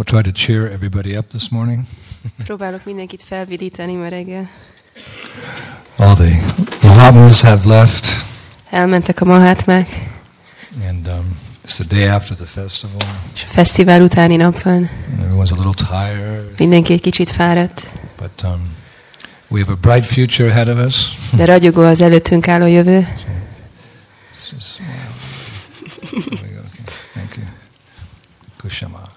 We'll try to cheer everybody up this morning. Próbálok mindenkit felvidítani ma reggel. All the Mahatmas have left, Elmentek a mahátmák, and um, it's the day after the festival. és a fesztivál utáni nap van. Everyone's a little tired, Mindenki egy kicsit fáradt, but um, we have a bright future ahead of us. de ragyogó az előttünk álló jövő. Just. Okay. Thank you. Kushama.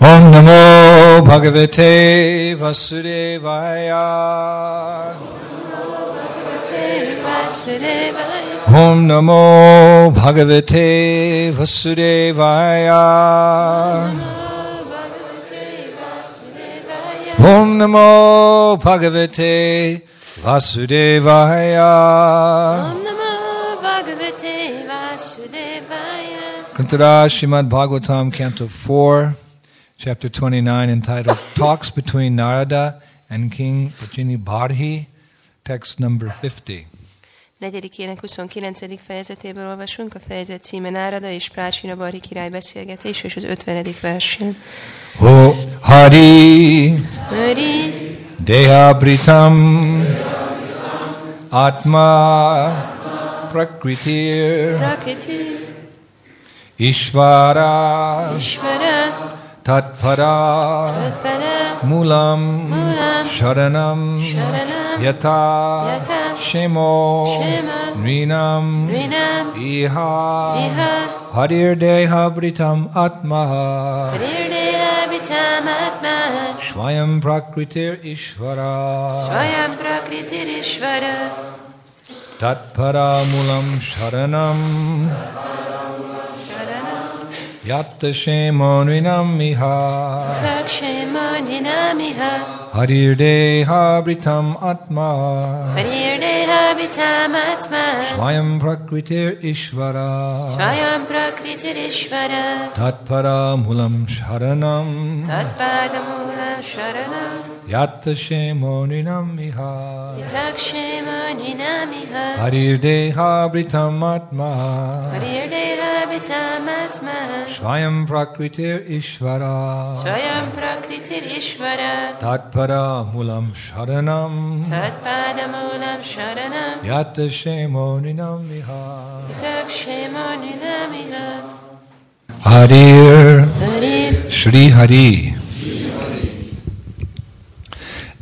Om Namo Bhagavate Vasudevaya. Om Namo Bhagavate Vasudevaya. Om Namo Bhagavate Vasudevaya. Om Namo Bhagavate Vasudevaya. Kuntara Srimad Bhagavatam Canto 4 Chapter 29, entitled Talks Between Narada and King Pachini Bharhi, text number 50. Negyedik ének 29. fejezetéből olvasunk, a fejezet címe Nárada és Prácsina Barhi király beszélgetés, és az 50. versén. O Hari Hari, Deha Britam Atma Prakritir Prakriti, Ishvara Ishvara, Tatpara Mulam. Sharanam. Yata. Shemo. Rinam. Iha. Harirdehabritam Atmaha Harirdehabritam Atmaha Svayam Prakritir Ishvara. Svayam Prakritir Ishvara. Tatpara Mulam Sharanam. Yat Shemon Vinam Miha. Namita. Hadir De Habritam Atma. Hadir De Habritam Atma. Svayam Prakritir Ishvara. Svayam Prakritir Ishvara. Tatpara Mulam Sharanam. Tatpara Mulam Sharanam. Yatta Shemo Ninam Miha. Yatak Shemo Ninam Habritam Atma. Hadir De Habritam Atma. Svayam Prakritir Ishvara. Svayam Prakritir Mulam Sharanam Tatpadamulam Sharanam, Yatta Shemoninam Iha Takshemaninomiha, Harir Harir, Shri Hari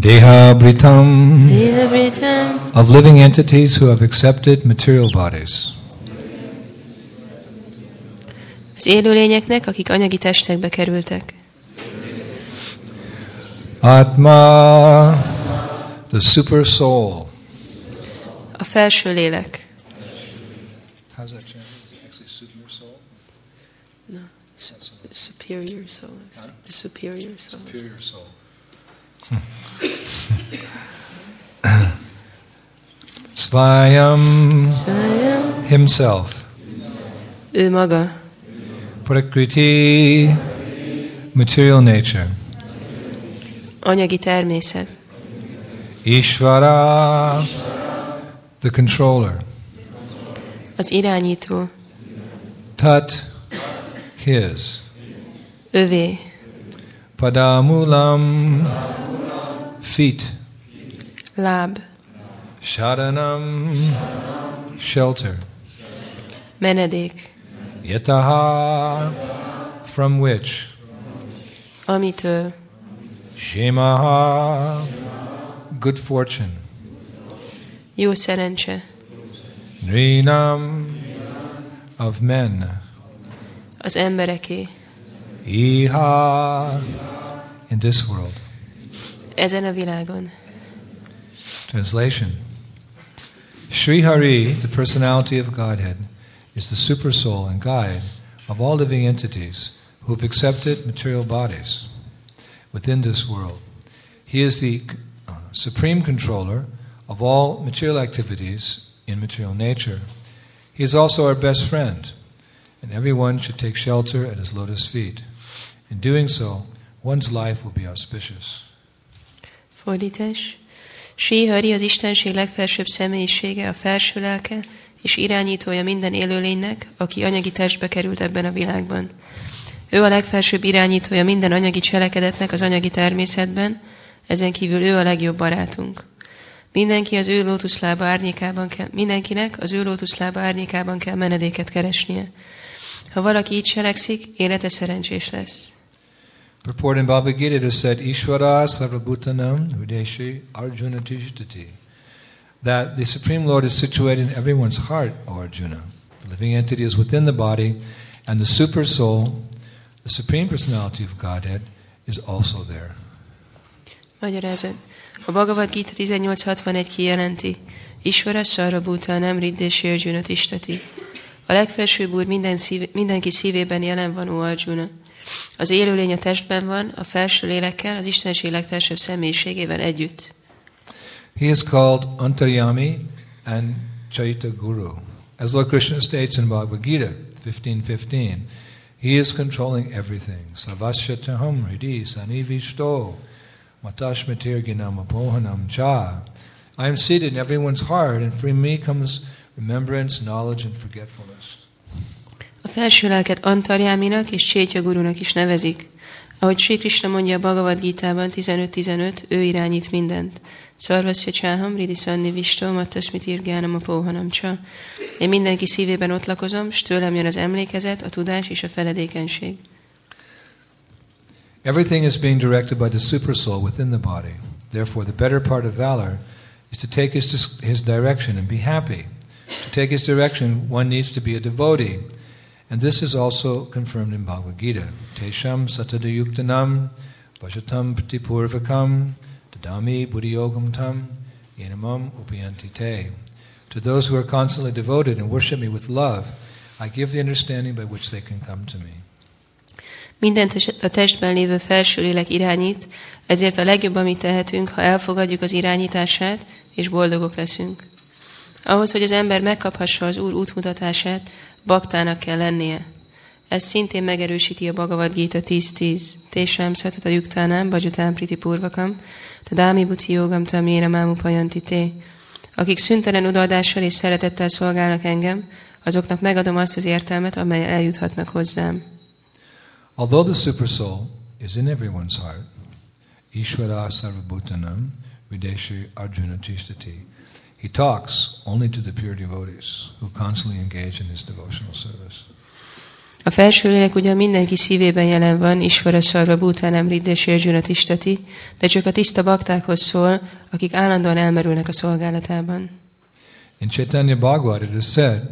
Deha Britam Dehabritam, of living entities who have accepted material bodies. az élőlényeknek, akik anyagi testekbe kerültek. Atma, the super soul. A felső lélek. How's that translated? Actually, super soul? No. Superior soul. The superior soul. Superior soul. Svayam Swayam, himself. ő maga. Prakriti, material nature. Anyagi természet. Ishvara, the controller. Az irányító. Tat, his. Övé. Padamulam, feet. Láb. Sharanam, shelter. Menedék. Yataha, from which? Amitől. Shimaha, good fortune. Jó szerencse. Nrinam, of men. Az embereké. Iha, in this world. Ezen a világon. Translation Sri Hari, the personality of Godhead, is the super soul and guide of all living entities who have accepted material bodies within this world. He is the uh, supreme controller of all material activities in material nature. He is also our best friend, and everyone should take shelter at his lotus feet. In doing so, one's life will be auspicious. Fordítás. Sri Hari az Istenség legfelsőbb személyisége, a felső lelke, és irányítója minden élőlénynek, aki anyagi testbe került ebben a világban. Ő a legfelsőbb irányítója minden anyagi cselekedetnek az anyagi természetben, ezen kívül ő a legjobb barátunk. Mindenki az ő lótuszlába árnyékában kell, mindenkinek az ő lótuszlába árnyékában kell menedéket keresnie. Ha valaki így cselekszik, élete szerencsés lesz. Purport in Bhagavad Gita it said, Ishvara Sarvabhutanam Hrideshi Arjuna Tishtati. That the Supreme Lord is situated in everyone's heart, Arjuna. The living entity is within the body, and the super soul, the Supreme Personality of Godhead, is also there. Magyarázat. A Bhagavad Gita 1861 kijelenti, Isvara Sarvabhuta nem riddési Arjuna Tistati. A legfelsőbb úr minden szív, mindenki szívében jelen van, ó Arjuna. Az élőlény a testben van, a felső lélekkel, az Istenség legfelsőbb személyiségével együtt. He is called Antaryami and Chaita Guru. As Lord Krishna states in Bhagavad Gita 15.15, He is controlling everything. Savasya taham hridi sanivishto matashmatirginam apohanam cha. I am seated in everyone's heart, and from me comes remembrance, knowledge, and forgetfulness. A felső lelket Antarjáminak és Csétya Gurunak is nevezik. Ahogy Sri Krishna mondja a Bhagavad Gita-ban 15-15, ő irányít mindent. Csáham, ridi szanni vistó, mattasmit a csa. Én mindenki szívében ott lakozom, s tőlem jön az emlékezet, a tudás és a feledékenység. Everything is being directed by the supersoul within the body. Therefore, the better part of valor is to take his, his direction and be happy. To take his direction, one needs to be a devotee. And this is also confirmed in Bhagavad Gita. Tesham satadayuktanam vajatam pratipurvakam tadami buddhiyogam tam yenamam upayanti te. To those who are constantly devoted and worship me with love, I give the understanding by which they can come to me. Mindent a testben lévő felső lélek irányít, ezért a legjobb, amit tehetünk, ha elfogadjuk az irányítását, és boldogok leszünk. Ahhoz, hogy az ember megkaphassa az Úr útmutatását, baktának kell lennie. Ez szintén megerősíti a Bhagavad Gita 10.10. Tésem szatata juktánám, bajutám priti purvakam, tadámi buti jogam tamjéna mámupajanti té. Akik szüntelen odaadással és szeretettel szolgálnak engem, azoknak megadom azt az értelmet, amelyel eljuthatnak hozzám. Although the super soul is in everyone's heart, Ishvara Sarvabhutanam Videshi Arjuna Tishtati, he talks only to the pure devotees who constantly engage in his devotional service. A felső lélek ugyan mindenki szívében jelen van, Isvara Sarva Bhutánám Riddesi Tistati, de csak a tiszta baktákhoz szól, akik állandóan elmerülnek a szolgálatában. In Chaitanya Bhagavad it is said,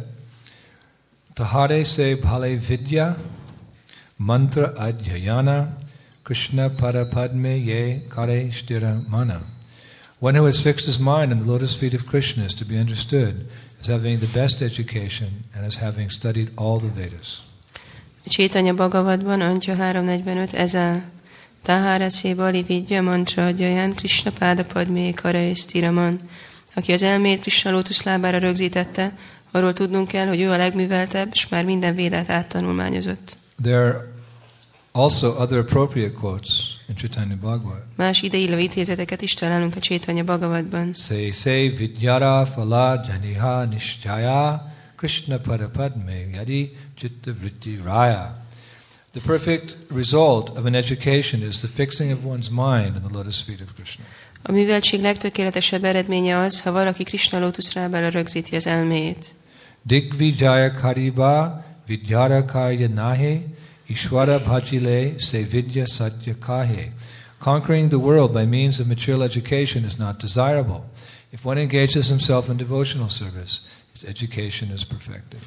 Tahare se bhale vidya mantra adhyayana Krishna parapadme ye kare stira mana. One who has fixed his mind on the lotus feet of Krishna is to be understood as having the best education and as having studied all the Vedas. Csétanya Bhagavadban, Antya 345, ez áll. Tahara Szébali Vidya Mantra Adjaján, Krishna Páda Padmé Kara és Tiraman. Aki az elmét Krishna lótuszlábára rögzítette, arról tudnunk kell, hogy ő a legműveltebb, és már minden védát áttanulmányozott. There are also other appropriate quotes in Chaitanya Bhagavad. Más ideillő idézeteket is találunk a Csétanya Bhagavadban. Say, say, vidyara phala janiha nishchaya Krishna parapadme yadi chitta vritti raya. The perfect result of an education is the fixing of one's mind on the lotus feet of Krishna. A műveltség legtökéletesebb eredménye az, ha valaki Krishna lótuszlábára rögzíti az elméjét. Digvijaya kariba vidyara karya nahe Ishwara bhajile se vidya satya kahe. Conquering the world by means of material education is not desirable. If one engages himself in devotional service, his education is perfected.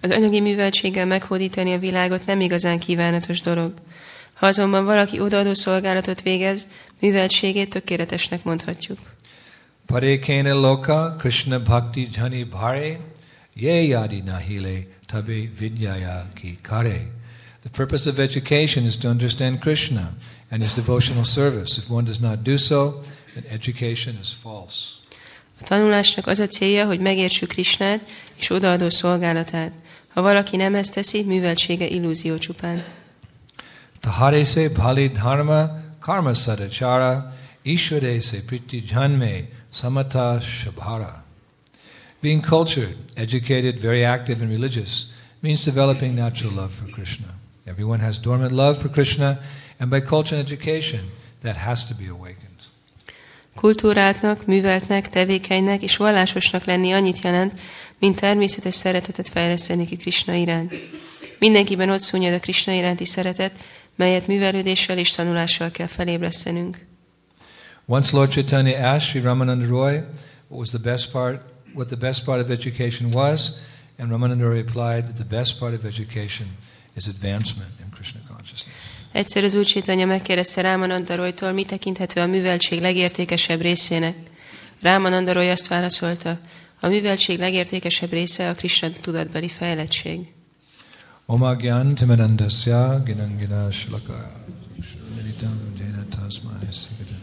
Az anyagi műveltséggel meghódítani a világot nem igazán kívánatos dolog. Ha azonban valaki odaadó szolgálatot végez, műveltségét tökéletesnek mondhatjuk. Pare kena loka Krishna bhakti jhani bhare ye yadi nahile tabe vidyaya ki kare. The purpose of education is to understand Krishna and his devotional service. If one does not do so, then education is false. A tanulásnak az a célja, hogy megértsük Krisnát és odaadó szolgálatát. Ha valaki nem ezt teszi, műveltsége illúzió csupán. Tahare se bhali dharma karma sadachara ishvare se priti janme samata shabhara. Being cultured, educated, very active, and religious means developing natural love for Krishna. Everyone has dormant love for Krishna, and by culture and education, that has to be awakened. Kultúráltnak, műveltnek, tevékenynek és vallásosnak lenni annyit jelent, mint természetes szeretetet fejleszteni ki Krishna iránt. Mindenkiben ott szúnyad a Krishna iránti szeretet, melyet művelődéssel és tanulással kell felébresztenünk. Once Lord Chaitanya asked Sri Ramananda Roy what was the best part, what the best part of education was, and Ramananda Roy replied that the best part of education is advancement in Krishna consciousness. Egyszer az Úr Chaitanya megkérdezte Rámananda Roytól, mi tekinthető a műveltség legértékesebb részének. Rámananda Roy azt válaszolta, a műveltség legértékesebb része a Krishna tudatbeli fejlettség. Omagyan timanandasya ginangina shlaka meditam jena tasmai sikada.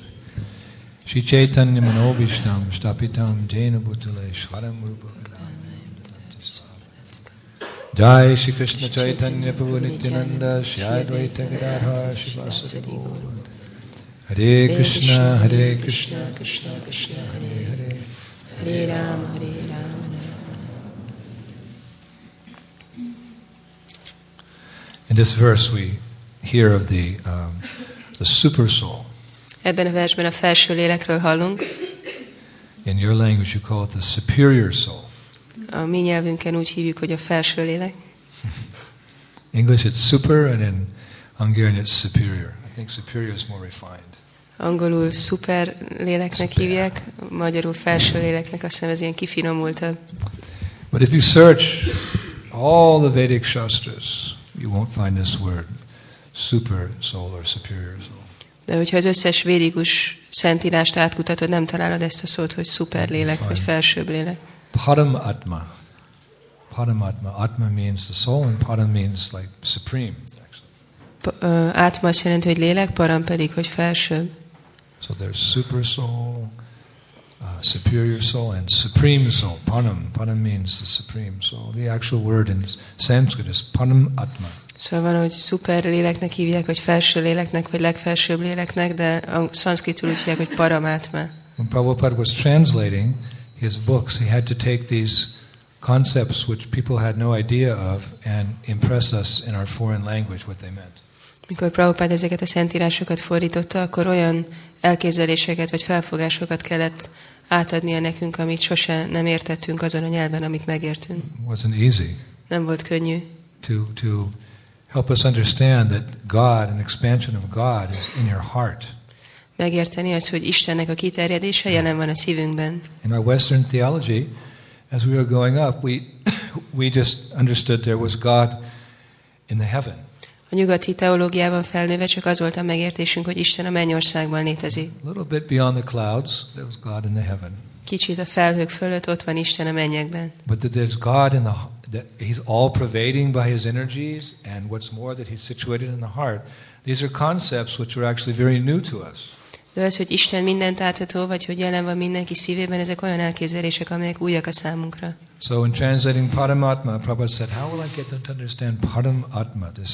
Shri Chaitanya manobishtam stapitam jena bhutale shvaram rupa Jai Shri Krishna Chaitanya Prabhu Nityananda Shri Advaita Gadadhar Shivasari Gaur Hare Krishna Hare Krishna Krishna Krishna Hare Hare Hare Rama, Hare Rama, In this verse we hear of the, um, the super soul. Ebben a versben a felső lélekről hallunk. In your language you call it the superior soul. A mi nyelvünkön úgy hívjuk, hogy a felső lélek. English it's super and in Hungarian it's superior. I think superior is more refined. Angolul szuper léleknek Szuper. hívják, magyarul felső léleknek, azt hiszem ez ilyen kifinomultabb. But if you search all the Vedic Shastras, you won't find this word super soul or superior soul. De hogyha az összes védikus szentírást átkutatod, nem találod ezt a szót, hogy szuper lélek, vagy felsőbb lélek. Paramatma. Paramatma. Atma means the soul and param means like supreme. Actually. Pa- Átma azt jelenti, hogy lélek, param pedig, hogy felsőbb. So there's super soul, uh, superior soul, and supreme soul. Panam. Panam means the supreme soul. The actual word in Sanskrit is panam atma. Szóval van, hogy szuper léleknek hívják, vagy felső léleknek, vagy legfelsőbb léleknek, de a szanszkritul úgy hívják, hogy paramátma. When Prabhupada was translating his books, he had to take these concepts which people had no idea of and impress us in our foreign language what they meant. Mikor Prabhupád ezeket a szentírásokat fordította, akkor olyan elképzeléseket vagy felfogásokat kellett átadnia nekünk, amit sose nem értettünk azon a nyelven, amit megértünk. Wasn't easy Nem volt könnyű. to, to help us understand that God, an expansion of God, is in your heart. Megérteni az, hogy Istennek a kiterjedése jelen van a szívünkben. In our Western theology, as we were growing up, we, we just understood there was God in the heaven. A nyugati teológiában felnőve csak az volt a megértésünk, hogy Isten a mennyországban létezik. A little bit beyond the clouds, there was God in the heaven. Kicsit a felhők fölött ott van Isten a mennyekben. But that there's God in the that He's all pervading by His energies, and what's more, that He's situated in the heart. These are concepts which are actually very new to us. De az, hogy Isten mindent átható, vagy hogy jelen van mindenki szívében, ezek olyan elképzelések, amelyek újak a számunkra. So, in translating Paramatma, Prabhupada said, "How will I get them to understand Paramatma, this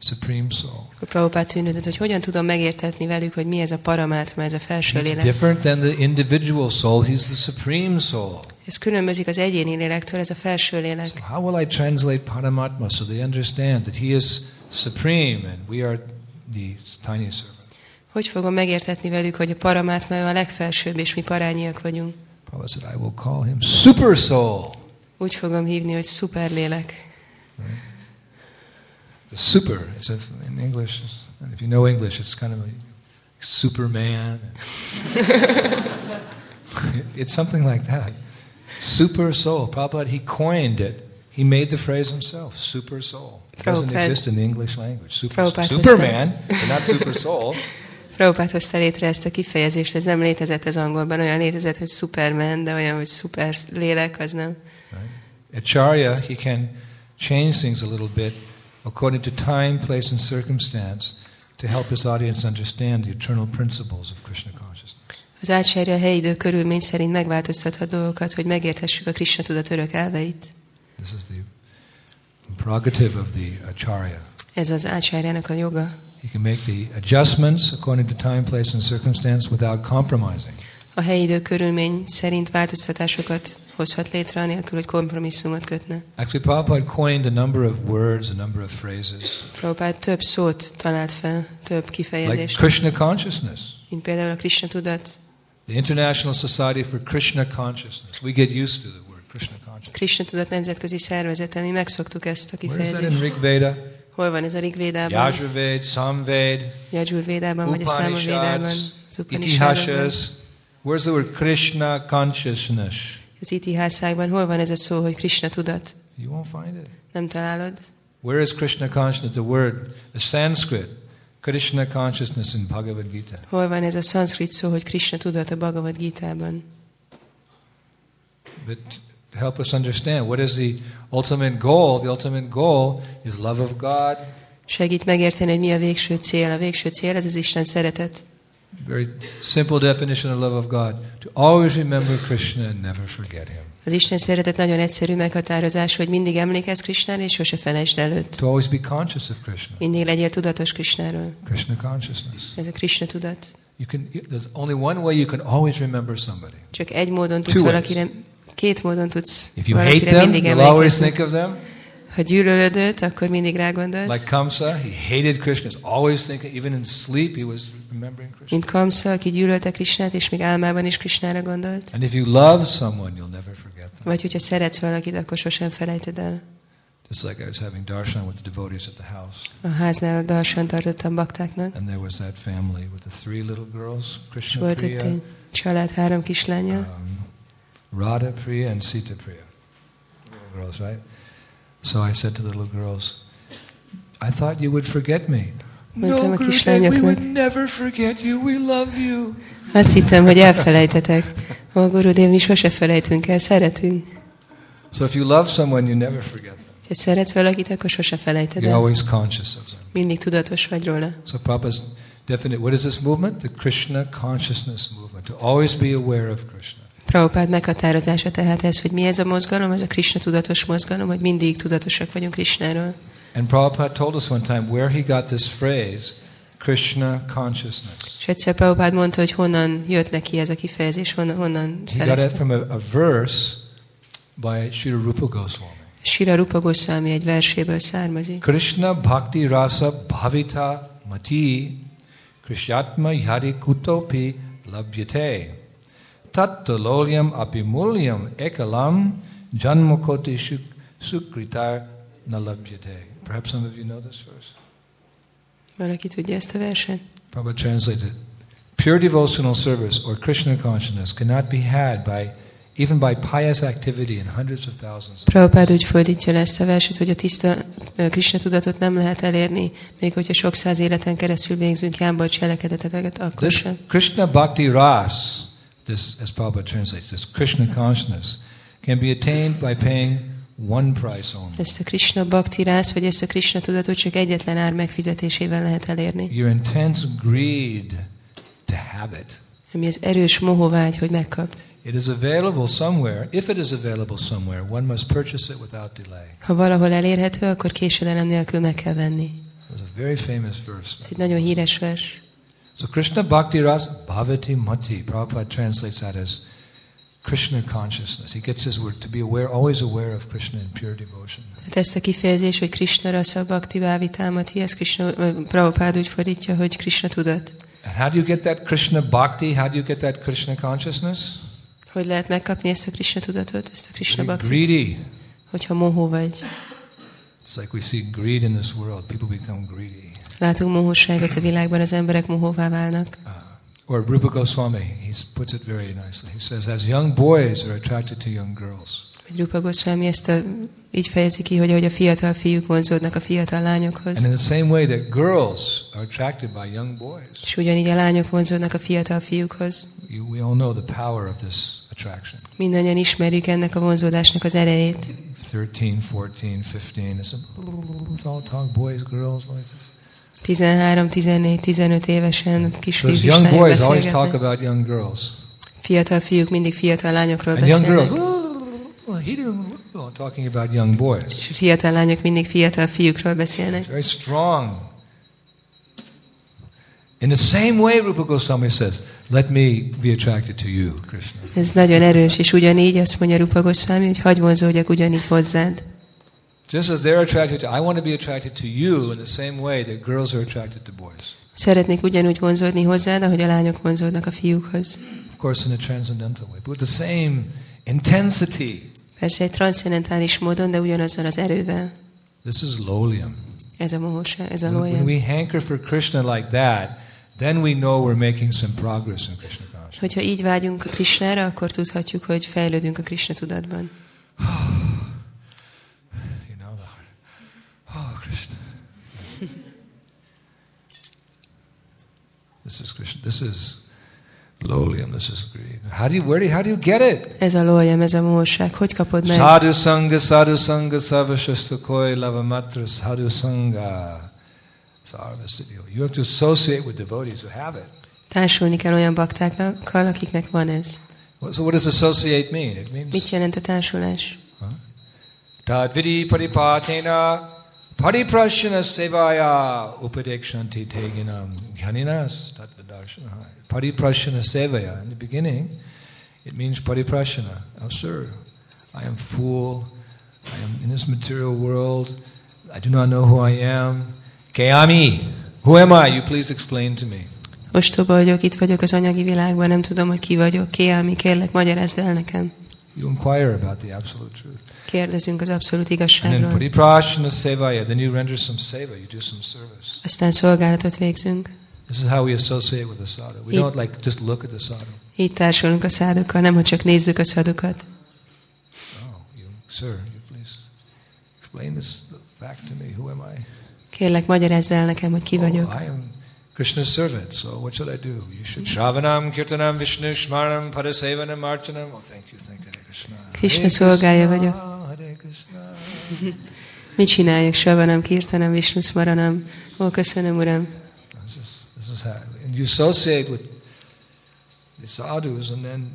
supreme soul? Akkor Prabhupád tűnődött, hogy hogyn tudom megértetni velük, hogy mi ez a paramátma, ez a felső lélek. different than the individual soul. He's the supreme soul. Ez különbözik az egyéni lélektől, ez a felső lélek. So, how will I translate Paramatma so they understand that He is supreme and we are the tiny servant?" Hogy fogom megértetni velük, hogy a paramátma a legfelsőbb, és mi parányiak vagyunk? Prabhupada said, I will call him super soul. Úgy fogom hívni, hogy szuper lélek. The super. It's a, in English. And if you know English, it's kind of like Superman. it's something like that. Super soul. Prabhupada, he coined it. He made the phrase himself. Super soul. It doesn't exist in the English language. Super, Superman, but not super soul. Prabhupád hozta létre ezt a kifejezést, ez nem létezett az angolban, olyan létezett, hogy Superman, de olyan, hogy szuper lélek, az nem. Right? Acharya, he can change things a little bit according to time, place, and circumstance to help his audience understand the eternal principles of Krishna consciousness. Az átsárja a helyi idő körülmény szerint megváltoztathat dolgokat, hogy megérthessük a Krishna tudat örök elveit. This is the prerogative of the Acharya. Ez az átsárjának a joga. He can make the adjustments according to time, place, and circumstance without compromising. A helyi idő körülmény szerint változtatásokat hozhat létre, anélkül, hogy kompromisszumot kötne. Actually, Prabhupada coined a number of words, a number of phrases, Prabhupád több szót talált fel, több like kifejezést, Krishna consciousness. mint például a Krishna tudat, The International Society for Krishna Consciousness. We get used to the word Krishna consciousness. Krishna tudat nemzetközi szervezete, mi megszoktuk ezt a Where is that in kifejezést. Rig Veda? Hol van ez a Rigvédában, Yajurveda, Samved, Yajurvédában, vagy a Számavédában, az Itihashas. Where's the word Krishna consciousness? Az Itihászákban, hol van ez a szó, hogy Krishna tudat? You won't find it. Nem találod? Where is Krishna consciousness? The word, the Sanskrit, Krishna consciousness in Bhagavad Gita. Hol van ez a szanszkrit szó, hogy Krishna tudat a Bhagavad Gita-ban? But help us understand what is the ultimate goal? The ultimate goal is love of God. Segít megérteni, hogy mi a végső cél. A végső cél ez az Isten szeretet. Very simple definition of love of God. To always remember Krishna and never forget him. Az Isten szeretet nagyon egyszerű meghatározás, hogy mindig emlékezz Krisnára, és sose felejtsd előtt. To always be conscious of Krishna. Mindig legyél tudatos Krisnáról. Krishna consciousness. Ez a Krishna tudat. You can. There's only one way you can always remember somebody. Csak egy módon tudsz Two ways. valakire, két módon tudsz If you hate valakire them, mindig you'll always emlékezni. think of them. Ha gyűlölöd őt, akkor mindig rá gondolsz. Like Kamsa, he hated Krishna. Always thinking, even in sleep, he was remembering Krishna. Mint Kamsa, aki gyűlölte Krisnát, és még álmában is Krisnára gondolt. And if you love someone, you'll never forget them. Vagy hogyha szeretsz valakit, akkor sosem felejted el. Just like I was having darshan with the devotees at the house, A háznál darsan tartottam baktáknak, and there was that family with the three little girls, Krishna volt Priya, egy család három kislánya, um, Radha Priya, and Sita Priya. Little girls, right? So I said to the little girls, I thought you would forget me. Mondtam a we would never forget you. We love you. Azt hittem, hogy elfelejtetek. Ó, Gurudev, mi sose felejtünk el, szeretünk. So if you love someone, you never forget them. Ha szeretsz valakit, akkor sose felejted You're el. always conscious of them. Mindig tudatos vagy róla. So Prabhupada's definite, what is this movement? The Krishna consciousness movement. To always be aware of Krishna. Prabhupád meghatározása tehát ez, hogy mi ez a mozgalom, ez a Krishna tudatos mozgalom, hogy mindig tudatosak vagyunk Krishnáról. And Prabhupada told us one time where he got this phrase, Krishna consciousness. És egyszer Prabhupád mondta, hogy honnan jött neki ez a kifejezés, honnan, honnan He got it from a, a verse by Srila Rupa Goswami. Sira Rupa Goswami egy verséből származik. Krishna bhakti rasa bhavita mati krishyatma yadi kutopi labhyate tattalolyam apimulyam ekalam janmukoti suk- sukritar na labhyate. Perhaps some of you know this verse. Valaki tudja ezt a verset? Prabhupada translates it. Pure devotional service or Krishna consciousness cannot be had by even by pious activity in hundreds of thousands. Prabhupád úgy fordítja le ezt a verset, hogy a tiszta Krishna tudatot nem lehet elérni, még hogyha sok száz életen keresztül végzünk jámbal cselekedeteket, akkor This sem. Krishna Bhakti Ras, this as Prabhupada translates, this Krishna consciousness can be attained by paying one price only. Ezt a Krishna Bhakti rász, vagy ezt a Krishna tudatot csak egyetlen ár megfizetésével lehet elérni. Your intense greed to have it. Ami az erős mohovágy, hogy megkapt. It is available somewhere. If it is available somewhere, one must purchase it without delay. Ha valahol elérhető, akkor késedelem nélkül meg kell venni. It's a very famous verse. Ez egy nagyon híres vers. So Krishna Bhakti Ras Bhavati Mati. Prabhupada translates that as Krishna consciousness. He gets his word to be aware, always aware of Krishna in pure devotion. Hát ezt a kifejezés, hogy Krishna rasa bhakti bávitámati, ez Krishna, ö, Prabhupád úgy fordítja, hogy Krishna tudat. And how do you get that Krishna Bhakti? How do you get that Krishna consciousness? Hogy lehet megkapni ezt a Krishna tudatot, ezt a Krishna bhakti? greedy. Hogyha mohó vagy. It's like we see greed in this world. People become greedy. Látunk mohóságot a világban, az emberek mohóvá válnak. Uh, or Rupa Goswami, he puts it very nicely. He says, as young boys are attracted to young girls, Vagy Rupa Goswami ezt a, így fejezi ki, hogy ahogy a fiatal fiúk vonzódnak a fiatal and lányokhoz, in the same way that girls are attracted by young boys, és ugyanígy a lányok vonzódnak a fiatal fiúkhoz. you, we all know the power of this attraction. Mindannyian ismerjük ennek a vonzódásnak az erejét. 13, 14, 15, it's, a, it's all talk, boys, girls, voices. 13, 14, 15 évesen kisfiúk is beszélgetnek. Fiatal fiúk mindig fiatal lányokról And beszélnek. "Oh, he didn't, oh," talking about young boys. Fiatal lányok mindig fiatal fiúkról beszélnek. Very strong. In the same way, Rupa Goswami says, let me be attracted to you, Krishna. Ez nagyon erős, és ugyanígy azt mondja Rupa Goswami, hogy hagy vonzódjak ugyanígy hozzád. Just as they're attracted to, I want to be attracted to you in the same way that girls are attracted to boys. Szeretnék ugyanúgy vonzódni hozzád, ahogy a lányok vonzódnak a fiúkhoz. Of course, in a transcendental way, but with the same intensity. Persze egy transzcendentális módon, de ugyanazzal az erővel. This is lolium. Ez a mohóság, ez a When, when we hanker for Krishna like that, then we know we're making some progress in Krishna consciousness. Hogyha így vágyunk Krishnára, akkor tudhatjuk, hogy fejlődünk a Krishna tudatban. You know the heart. Oh, Krishna. This is Krishna. This is lolium. This is greed. How do you where do you, how do you get it? Ez a lója, ez a mohóság. Hogy kapod meg? Sadhu sanga, sadhu sanga, savashasta koi lavamatra, sadhu sarvasiddhi. You have to associate with devotees who have it. Társulni kell olyan baktákkal, akiknek van ez. So what does associate mean? It means Mit jelent a társulás? Tadvidi paripatena pariprashana sevaya upadekshanti teginam ghaninas tatvadarshana. Uh, pariprashana sevaya. In the beginning, it means pariprashana. Oh, sir, I am fool. I am in this material world. I do not know who I am. Keami, who am I? You please explain to me. Ostoba vagyok, itt vagyok az anyagi világban, nem tudom, hogy ki vagyok. Ki ami kérlek, magyarázd el nekem. You inquire about the absolute truth. Kérdezünk az abszolút And then igazságról. sevaya. Then you render some seva. You do some service. Aztán szolgálatot végzünk. This is how we associate with the sadhu. We don't like just look at the sadhu. Így társulunk a szádokkal, nem hogy csak nézzük a szadokat. Oh, you, sir, you please explain this back to me. Who am I? Kérlek, magyarázd el nekem, hogy ki vagyok. Oh, I am Krishna's servant. So what should I do? You should shravanam, kirtanam, vishnu, shmaranam, padasevanam, archanam. Oh, thank you, thank you, Krishna. Krishna szolgája Krishna, vagyok. Mit csináljak? Savanam, kirtanam, visnuszmaranam. Ó, köszönöm, Uram. This is, this is how. And you associate with the sadhus, and then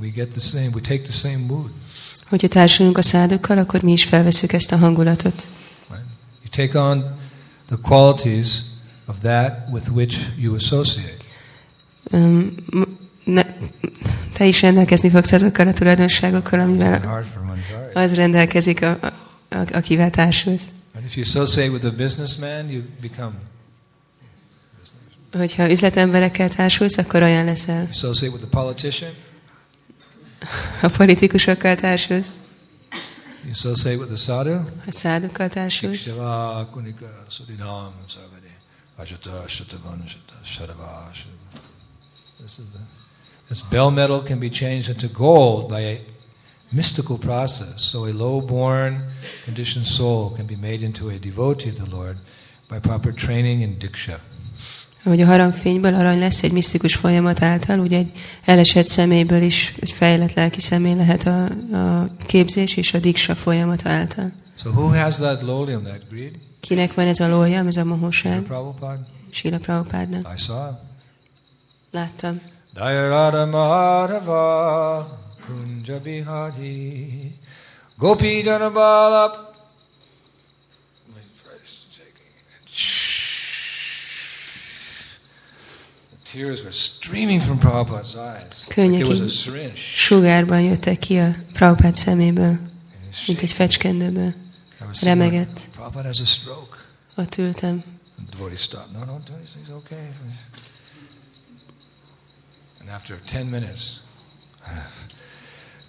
we get the same. We take the same mood. Hogyha társulunk a szádokkal, akkor mi is felveszünk ezt a hangulatot. Right? You take on the qualities of that with which you associate. Öm, m- ne, te is rendelkezni fogsz azokkal a tulajdonságokkal, amivel az rendelkezik, a, a, a, akivel társulsz. A. Hogyha üzletemberekkel társulsz, akkor olyan leszel. A politikusokkal társulsz, you associate with a sadhu. ha szádokkal társulsz, Shiva, Kunika, Sudinam, Savade, Ajata, Shatavan, Shadava. This is the, this bell metal can be changed into gold by a mystical process. So a low-born, conditioned soul can be made into a devotee of the Lord by proper training in diksha. hogy a harangfényből arany lesz egy misztikus folyamat által, úgy egy elesett személyből is egy fejlett lelki személy lehet a, a képzés és a diksa folyamata által. So who has that lolium, that greed? Kinek van ez a lója, ez a mohóság? Sila Prabhupádnak. I saw him. Láttam. Dayarada Madhava Kunja Bihari Gopi Dhanabala The tears were streaming from Prabhupada's eyes. Könnyek sugárban jöttek ki a Prabhupád szeméből, mint egy shaking. fecskendőből. Remegett. Prabhupada has a stroke. Ott ültem. And the devotee stopped. No, don't do it. He's okay. And after 10 minutes,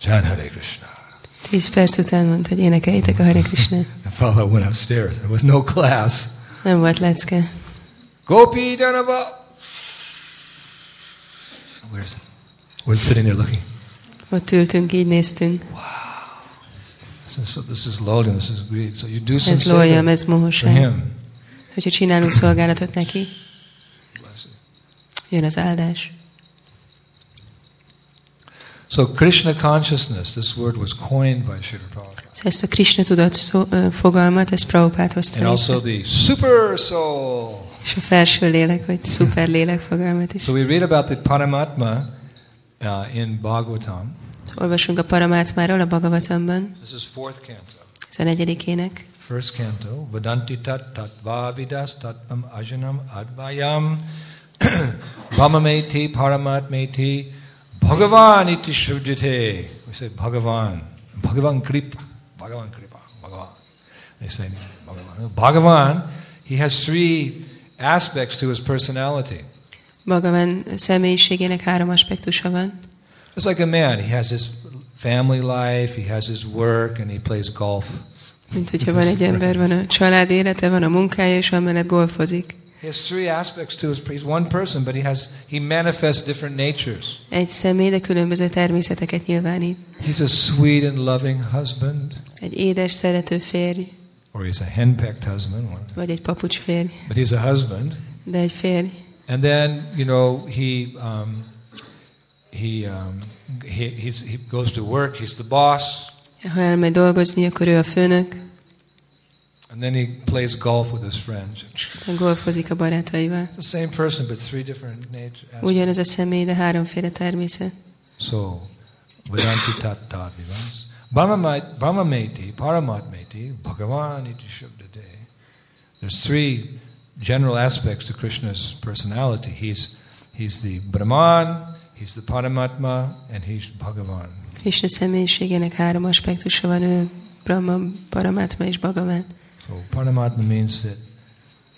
Jan Hare Krishna. Tíz perc után mondta, hogy énekeljétek a Hare Krishna. And Prabhupada went upstairs. There was no class. Nem volt lecke. Gopi Dhanaba. Where's it? We're sitting there looking. Ott ültünk, így néztünk. This is, so this is lowliness, this is greed. So you do some Ez seva ez him. Hogyha csinálunk szolgálatot neki, jön az áldás. So Krishna consciousness, this word was coined by Srila Prabhupada. Ezt a Krishna tudat szó, fogalmat, ezt Prabhupád hozta And also the super soul. És a felső lélek, vagy szuper lélek fogalmat is. So we read about the Paramatma uh, in Bhagavatam. Olvasunk a Paramátmáról a Bhagavatamban. This is fourth canto. Ez a negyedik ének. First canto. Vadanti tat tatva vidas tatvam ajanam advayam Brahmameti paramatmeti Bhagavan iti shrujite. We say Bhagavan. Bhagavan kripa. Bhagavan kripa. Bhagavan. They say Bhagavan. Bhagavan, he has three aspects to his personality. Bhagavan személyiségének három aspektusa van. It's like a man. He has his family life, he has his work, and he plays golf. Mint hogyha van egy ember, van a család élete, van a munkája, és amellett golfozik. He has three aspects to his. He's one person, but he has he manifests different natures. Egy személy, de különböző természeteket nyilvánít. He's a sweet and loving husband, Egy édes, szerető férj, or he's a henpecked husband, one. vagy egy papucs férj, but he's a husband. de egy férj. And then you know he um, he, um, he he's, he goes to work. He's the boss, Ha elmegy dolgozni, akkor ő a főnök, and then he plays golf with his friends. aztán golfozik a barátaival. The same person, but three different natures. Ugyanez a személy, de háromféle természet. So, Vedanti tat tat vivas. Brahmameti, Paramatmeti, Bhagavan iti Shabdade. There's three general aspects to Krishna's personality. He's, he's the Brahman, he's the Paramatma, and he's Bhagavan. Krishna személyiségének három aspektusa van, ő Brahma, Paramatma és Bhagavan. So Paramatma means that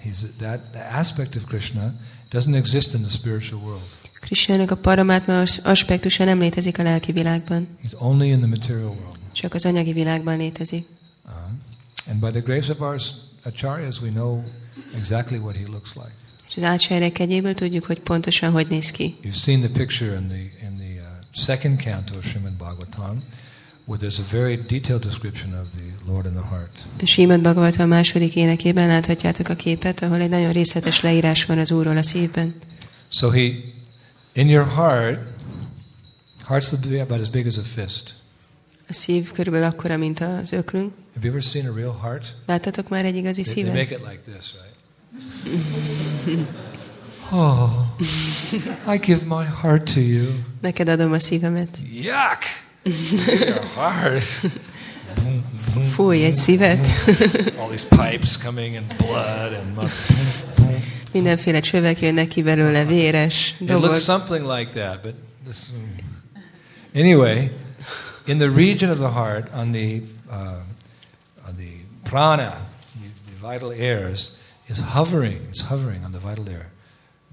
he's that the aspect of Krishna doesn't exist in the spiritual world. Krishnának a Paramatma as- aspektusa nem létezik a lelki világban, He's only in the material world. csak az anyagi világban létezik. Uh, and by the grace of our acharyas, we know exactly what he looks like. És az átsejrek egyéből tudjuk, hogy pontosan hogy néz ki. You've seen the picture in the in the uh, second canto of Srimad Bhagavatam, where there's a very detailed description of the Lord in the heart. Símad Bhagavatam második énekében láthatjátok a képet, ahol egy nagyon részletes leírás van az Úrról a szívben. So he, in your heart, heart's about as big as a fist. A szív körülbelül akkora, mint az öklünk. Have you ever seen a real heart? Láttatok már egy igazi They, they szívet? make it like this, right? oh, I give my heart to you. Neked adom a szívemet. Yuck! Fúj, egy szívet. all these pipes coming and blood and muscle. Mindenféle csövek jönnek ki belőle, véres It dolgok. looks something like that, but this. Anyway, in the region of the heart, on the uh, on the prana, the, the vital airs, is hovering. It's hovering on the vital air,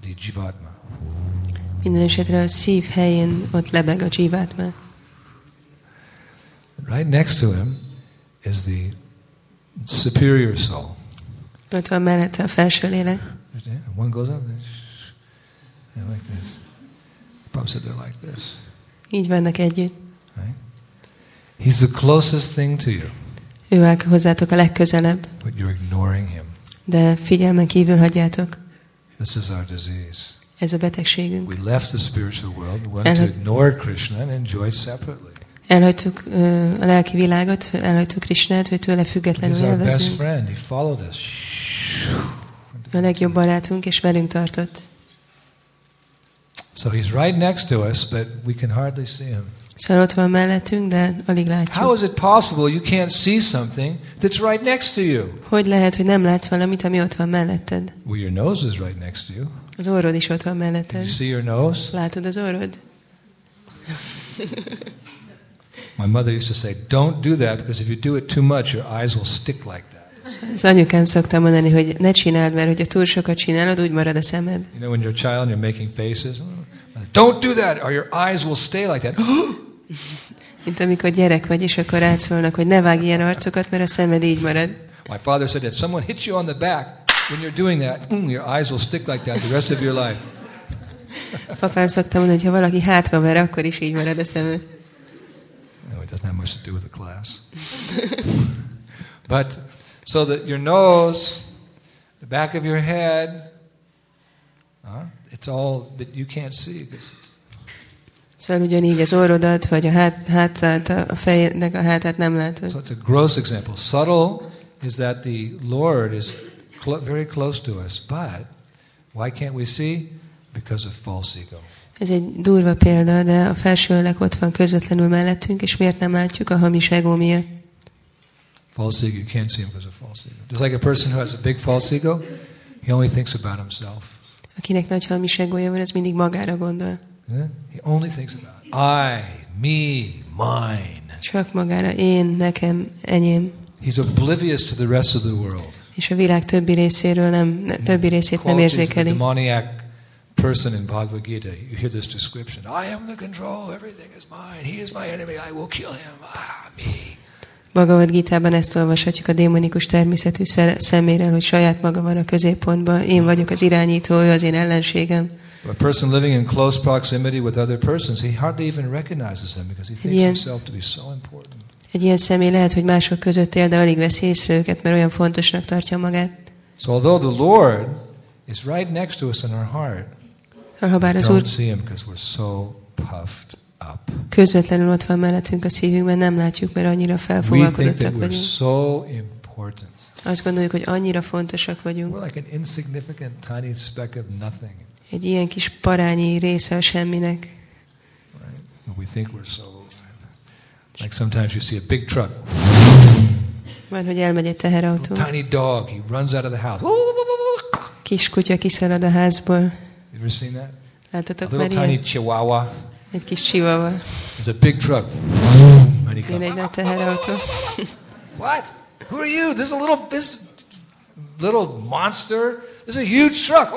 the jivatma. Minden esetre a szív helyén ott lebeg a dzsívátma. Right next to him is the superior soul. Ott van mellette a felső lélek. One goes up, and like this. Said they're like this. Így vannak együtt. Right? He's the closest thing to you, Ő áll hozzátok a legközelebb, but you're ignoring him. de figyelmen kívül hagyjátok. This is our disease. Ez a betegségünk. We left the spiritual world, we went to ignore Krishna and enjoy separately. Elhagytuk a lelki világot, elhagytuk Krisnát, hogy tőle függetlenül élvezünk. A legjobb barátunk, és velünk tartott. So he's right next to us, but we can hardly see him. Szóval ott van mellettünk, de alig How látjuk. is it possible you can't see something that's right next to you? Hogy lehet, hogy nem látsz valamit, ami ott van melletted? Well, your nose is right next to you. Az orrod is ott van Can you melletted. see your nose? Látod az orrod? My mother used to say, "Don't do that because if you do it too much, your eyes will stick like that." Az anyukám szokta mondani, hogy ne csináld, mert hogyha túl sokat csinálod, úgy marad a szemed. You know, when you're a child and you're making faces, don't do that, or your eyes will stay like that. Mint amikor gyerek vagy, és akkor rátszólnak, hogy ne vágj ilyen arcokat, mert a szemed így marad. My father said, if someone hits you on the back when you're doing that, mm, your eyes will stick like that the rest of your life. Papám szokta mondani, hogy ha valaki hátba ver, akkor is így marad a szemed. Doesn't have much to do with the class. but so that your nose, the back of your head, huh, it's all that you can't see. Szóval ugyanígy az orrodat, vagy a hát, hátát, a fejednek a hátát nem látod. So it's a gross example. Subtle is that the Lord is clo- very close to us, but why can't we see? Because of false ego. Ez egy durva példa, de a felső lélek ott van közvetlenül mellettünk, és miért nem látjuk a hamis ego miatt? False ego, you can't see him because of false ego. Just like a person who has a big false ego, he only thinks about himself. Akinek nagy hamis egója van, az mindig magára gondol. Yeah? He only thinks about I, me, mine. Csak magára, én, nekem, enyém. He's oblivious to the rest of the world. És a világ többi részéről nem, ne, többi részét nem of the érzékeli. demoniac person in Bhagavad Gita. You hear this description. I am the control, everything is mine. He is my enemy, I will kill him. Ah, me. Bhagavad Gitában ezt olvashatjuk a démonikus természetű sze- szeméről, hogy saját maga van a középpontban, én vagyok az irányító, ő az én ellenségem. A person living in close proximity with other persons, he hardly even recognizes them because he thinks Yeah. himself to be so important. Egy ilyen személy lehet, hogy mások között él, de alig veszi észre őket, mert olyan fontosnak tartja magát. So although the Lord is right next to us in our heart, Habár az Úr közvetlenül ott van mellettünk a szívünkben, nem látjuk, mert annyira felfogalkodottak vagyunk. Azt gondoljuk, hogy annyira fontosak vagyunk. Egy ilyen kis parányi része a semminek. Like sometimes you see a big truck, Van, hogy elmegy egy teherautó, tiny dog, he runs out of the house. kis kutya kiszalad a házból. Ever seen that? A Láttatok little már tiny chihuahua. Egy kis csivava. There's a big truck. And he Jön comes. egy teherautó. What? Who are you? This is a little this little monster. This is a huge truck.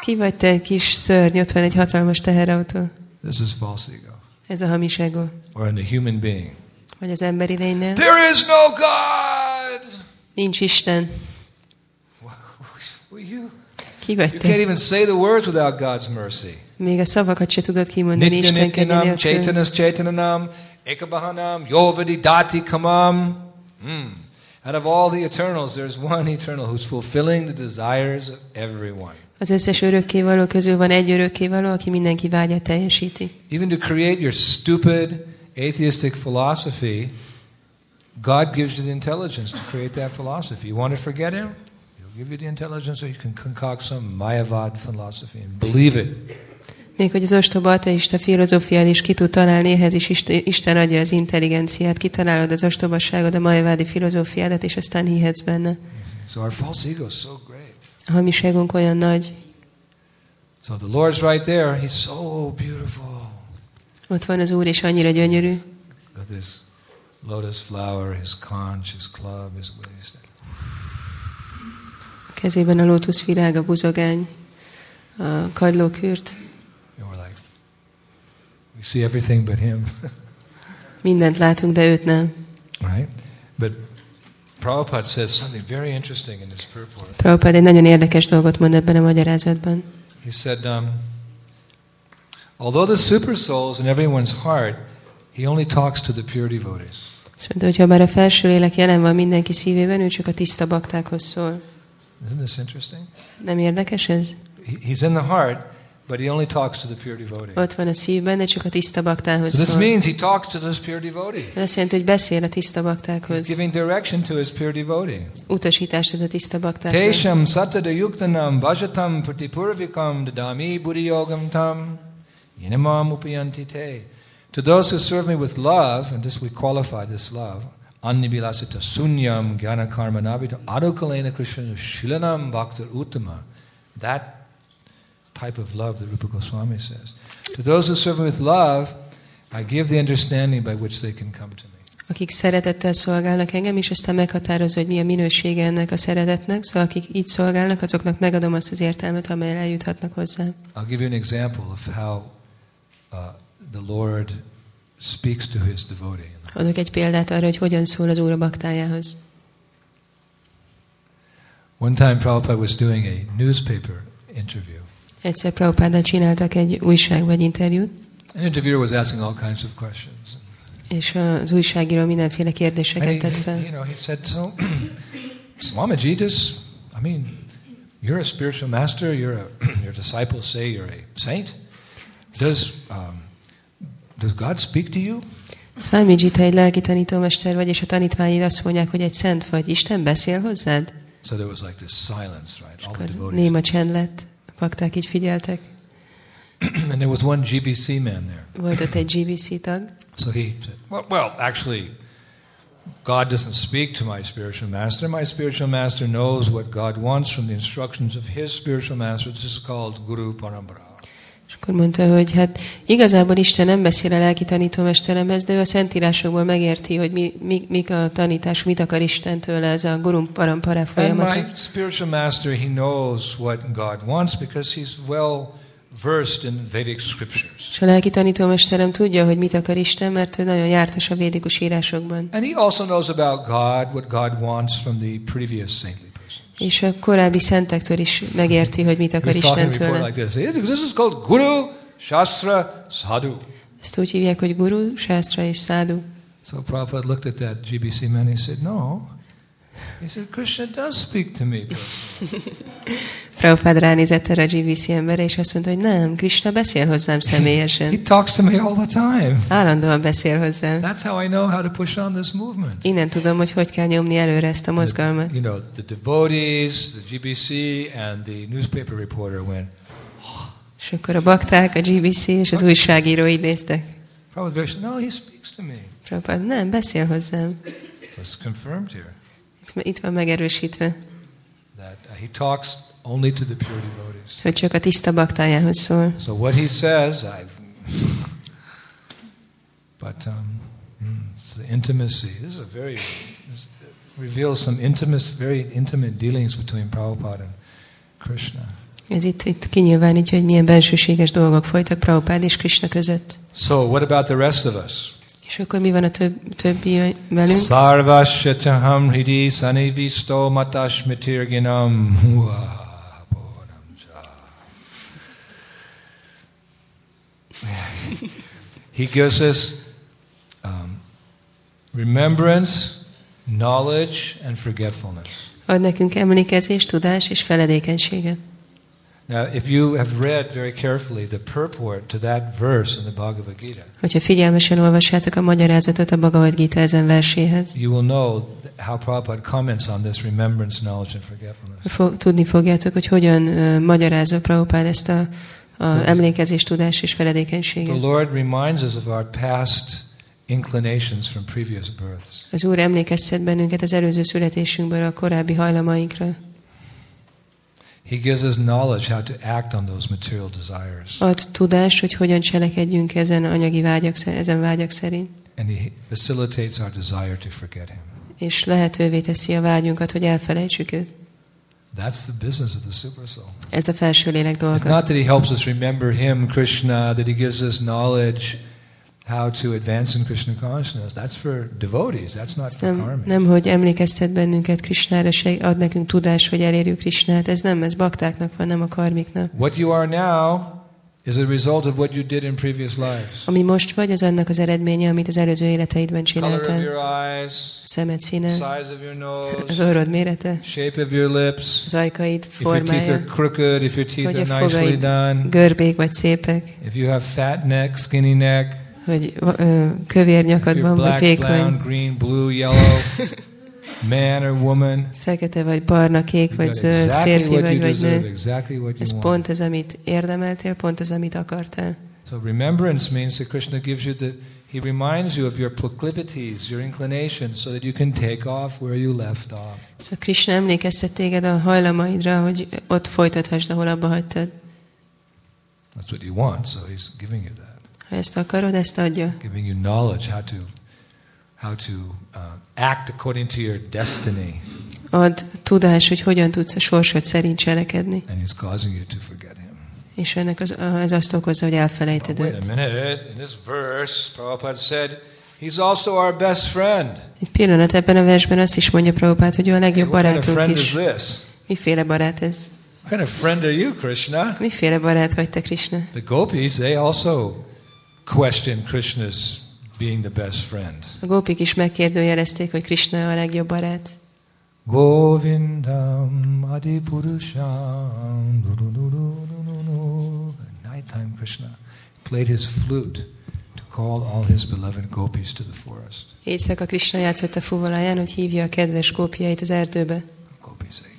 Ki vagy te, kis szörny? Ott van egy hatalmas teherautó. This is false ego. Ez a hamis ego. Or in the human being. Vagy az emberi lénynél. There is no God. Nincs Isten. Who you? Ki vagy You can't even say the words without God's mercy. Még a szavakat se tudod kimondani Nitya Isten kegye nélkül. Chaitanas Chaitananam, Ekabahanam, Yovadi Dati Kamam. Hmm. Out of all the eternals, there's one eternal who's fulfilling the desires of everyone. Az összes örökkévaló közül van egy örökkévaló, aki mindenki vágyat teljesíti. Even to create your stupid atheistic philosophy, God gives you the intelligence to create that philosophy. You want to forget Him? Give you the intelligence so you can concoct some Mayavad philosophy and believe it. Még hogy az ostoba ateista filozófiád is ki tud találni, ehhez is Isten- adja az intelligenciát, kitalálod az ostobasságod, a majavádi filozófiádat, és aztán hihetsz benne. So our false ego is so great. A hamiságunk olyan nagy. So the Lord's right there. He's so beautiful. Ott van az Úr, és annyira gyönyörű. With his lotus flower, his conch, his club, his waist. Kezében a lótuszvirág, a buzogány, a kagylókürt. Like, we see everything but him. Mindent látunk, de őt nem. right? But Prabhupada says something very interesting in his purport. Prabhupád egy nagyon érdekes dolgot mond ebben a magyarázatban. He said, um, although the super soul is in everyone's heart, he only talks to the pure devotees. Azt mondta, hogy ha bár a felső lélek jelen van mindenki szívében, ő csak a tiszta baktákhoz szól. Isn't this interesting? Nem érdekes ez? He's in the heart, but he only talks to the pure devotee. Ott van a szívben, de csak a tiszta baktához So this means he talks to this pure devotee. Ez azt jelenti, hogy beszél a tiszta He's giving direction to his pure devotee. Utasítást ad a tiszta baktákhoz. Tesham satada yuktanam vajatam pratipurvikam dadami buddhiyogam tam yinamam upayanti te. To those who serve me with love, and this we qualify this love, annibilasita sunyam jnana karma nabita adukalena krishna shilanam bhakta uttama. That type of love that Rupa Goswami says. To those who serve me with love, I give the understanding by which they can come to me. Akik szeretettel szolgálnak engem, és aztán meghatározza, hogy mi a minősége ennek a szeretetnek. Szóval akik így szolgálnak, azoknak megadom azt az értelmet, amelyel eljuthatnak hozzám. I'll give you an example of how uh, the Lord speaks to his devotee. Adok egy példát arra, hogy hogyan szól az Úr baktájához. One time Prabhupada was doing a newspaper interview. Egyszer Prabhupáddal csináltak egy újság vagy interjút, An interviewer was asking all kinds of questions. és az újságíró mindenféle kérdéseket tett fel. you know, he said, so, Swamiji, does, I mean, you're a spiritual master, you're a, your disciples say you're a saint. Does, um, does God speak to you? Swamiji, te egy lelki tanítómester vagy, és a tanítványid azt mondják, hogy egy szent vagy. Isten beszél hozzád? So there was like this silence, right? All the devotees. néma csend lett. A bakták így figyeltek. and there was one GBC man there. Volt ott egy GBC tag, So he said, well, well, actually, God doesn't speak to my spiritual master. My spiritual master knows what God wants from the instructions of his spiritual master. This is called Guru Parampara. És akkor mondta, hogy hát igazából Isten nem beszél a lelki tanítómesteremhez, de ő a szentírásokból megérti, hogy mi, mi, mik a tanítás, mit akar Isten tőle ez a Guru Parampara And folyamata. my spiritual master, he knows what God wants because he's well versed in Vedic scriptures. És a lelki tanítómesterem tudja, hogy mit akar Isten, mert ő nagyon jártas a védikus írásokban. And he also knows about God, what God wants from the previous saintly. És a korábbi szentektől is megérti, hogy mit akar Isten tőle. this. Is called Guru Shastra Sadhu. Ezt úgy hívják, hogy guru, sászra és szádu. So Prabhupada looked at that GBC man and he said, No. He said, Krishna does speak to me. Prabhupád ránézett a GVC emberre, és azt mondta, hogy nem, Krishna beszél hozzám he személyesen. talks to me all the time. Állandóan beszél hozzám. That's how I know how to push on this movement. Innen tudom, hogy hogy kell nyomni előre ezt a mozgalmat. You know, the devotees, the GBC, and the newspaper reporter went, És akkor a bakták, a GBC és az újságíró így néztek. Prabhupada very no, he speaks to me. Prabhupád, nem, beszél hozzám. It's confirmed here Itt, van megerősítve, that uh, he talks only to the pure devotees. hogy csak a tiszta baktájához szól. So what he says, I. But um, it's the intimacy. This is a very. This reveals some intimate, very intimate dealings between Prabhupada and Krishna. Ez itt, itt kinyilvánítja, hogy milyen bensőséges dolgok folytak Prabhupád és Krishna között. So what about the rest of us? És akkor mi van a több, többi velünk? Sarvashataham hridi sanivisto matashmitirginam He gives us um, remembrance, knowledge, and forgetfulness. Ad nekünk emlékezést, tudás és feledékenységet. Now, if you have read very carefully the purport to that verse in the Bhagavad Gita, Hogyha figyelmesen olvassátok a magyarázatot a Bhagavad Gita ezen verséhez, you will know how Prabhupada comments on this remembrance, knowledge, and forgetfulness. fog, tudni fogjátok, hogy hogyan uh, magyarázza Prabhupád ezt a, a emlékezés, tudás és The feledékenységet. Lord reminds us of our past inclinations from previous births. Az Úr emlékeztet bennünket az előző születésünkből a korábbi hajlamainkra. He gives us knowledge how to act on those material desires. Ad tudás, hogy hogyan cselekedjünk ezen anyagi vágyak, ezen vágyak szerint. And He facilitates our desire to forget Him. És lehetővé teszi a vágyunkat, hogy elfelejtsük őt. That's the business of the super soul. Ez a felső lélek It's dolga. not that He helps us remember Him, Krishna, that He gives us knowledge how to advance in Krishna consciousness. That's for devotees. That's not for nem, nem, hogy emlékeztet bennünket Krisnára, se ad nekünk tudás, hogy elérjük Krisnát. Ez nem, ez baktáknak van, nem a karmiknak. What you are now is a result of what you did in previous lives. Ami most vagy, az annak az eredménye, amit az előző életeidben Color of csináltál. your eyes, szemed színe, size of your az nose, orrod mérete, shape of your lips, az ajkaid if your teeth are formája, crooked, if your teeth hogy a are nicely fogaid done, görbék vagy szépek, if you have fat neck, skinny neck, hogy ö, kövér if nyakad you're van, vagy vékony, brown, green, blue, yellow, man or woman, fekete vagy barna, kék vagy zöld, férfi vagy vagy nő. Ez pont az, amit érdemeltél, pont az, amit akartál. So remembrance means that Krishna gives you the He reminds you of your proclivities, your inclinations, so that you can take off where you left off. Szóval Krishna emlékeztet téged a hajlamaidra, hogy ott folytathasd, ahol abba hagytad. That's what you want, so He's giving you that. Ha ezt akarod, ezt adja. giving you knowledge how to how to uh, act according to your destiny, Ad tudás, hogy hogyan tudsz a sorsod szerint cselekedni. and He's causing you to forget Him. És ennek az, ez azt okozza, hogy elfelejted But wait őt. a minute! In this verse, Prabhupada said, "He's also our best friend." Egy pillanat ebben a versben azt is mondja Prabhupád, hogy ő a legjobb what kind of barátunk is is. Miféle barát ez? What kind of friend are you, Krishna? Miféle barát vagy te, Krishna? The gopis, they also question Krishna's being the best friend. A gópik is megkérdőjelezték, hogy Krishna a legjobb barát. Govindam Adipurusham du-du-du-du-du-du-du. Nighttime Krishna played his flute to call all his beloved gopis to the forest. Éjszaka Krishna játszott a fuvoláján, hogy hívja a kedves gópjait az erdőbe. Gopis they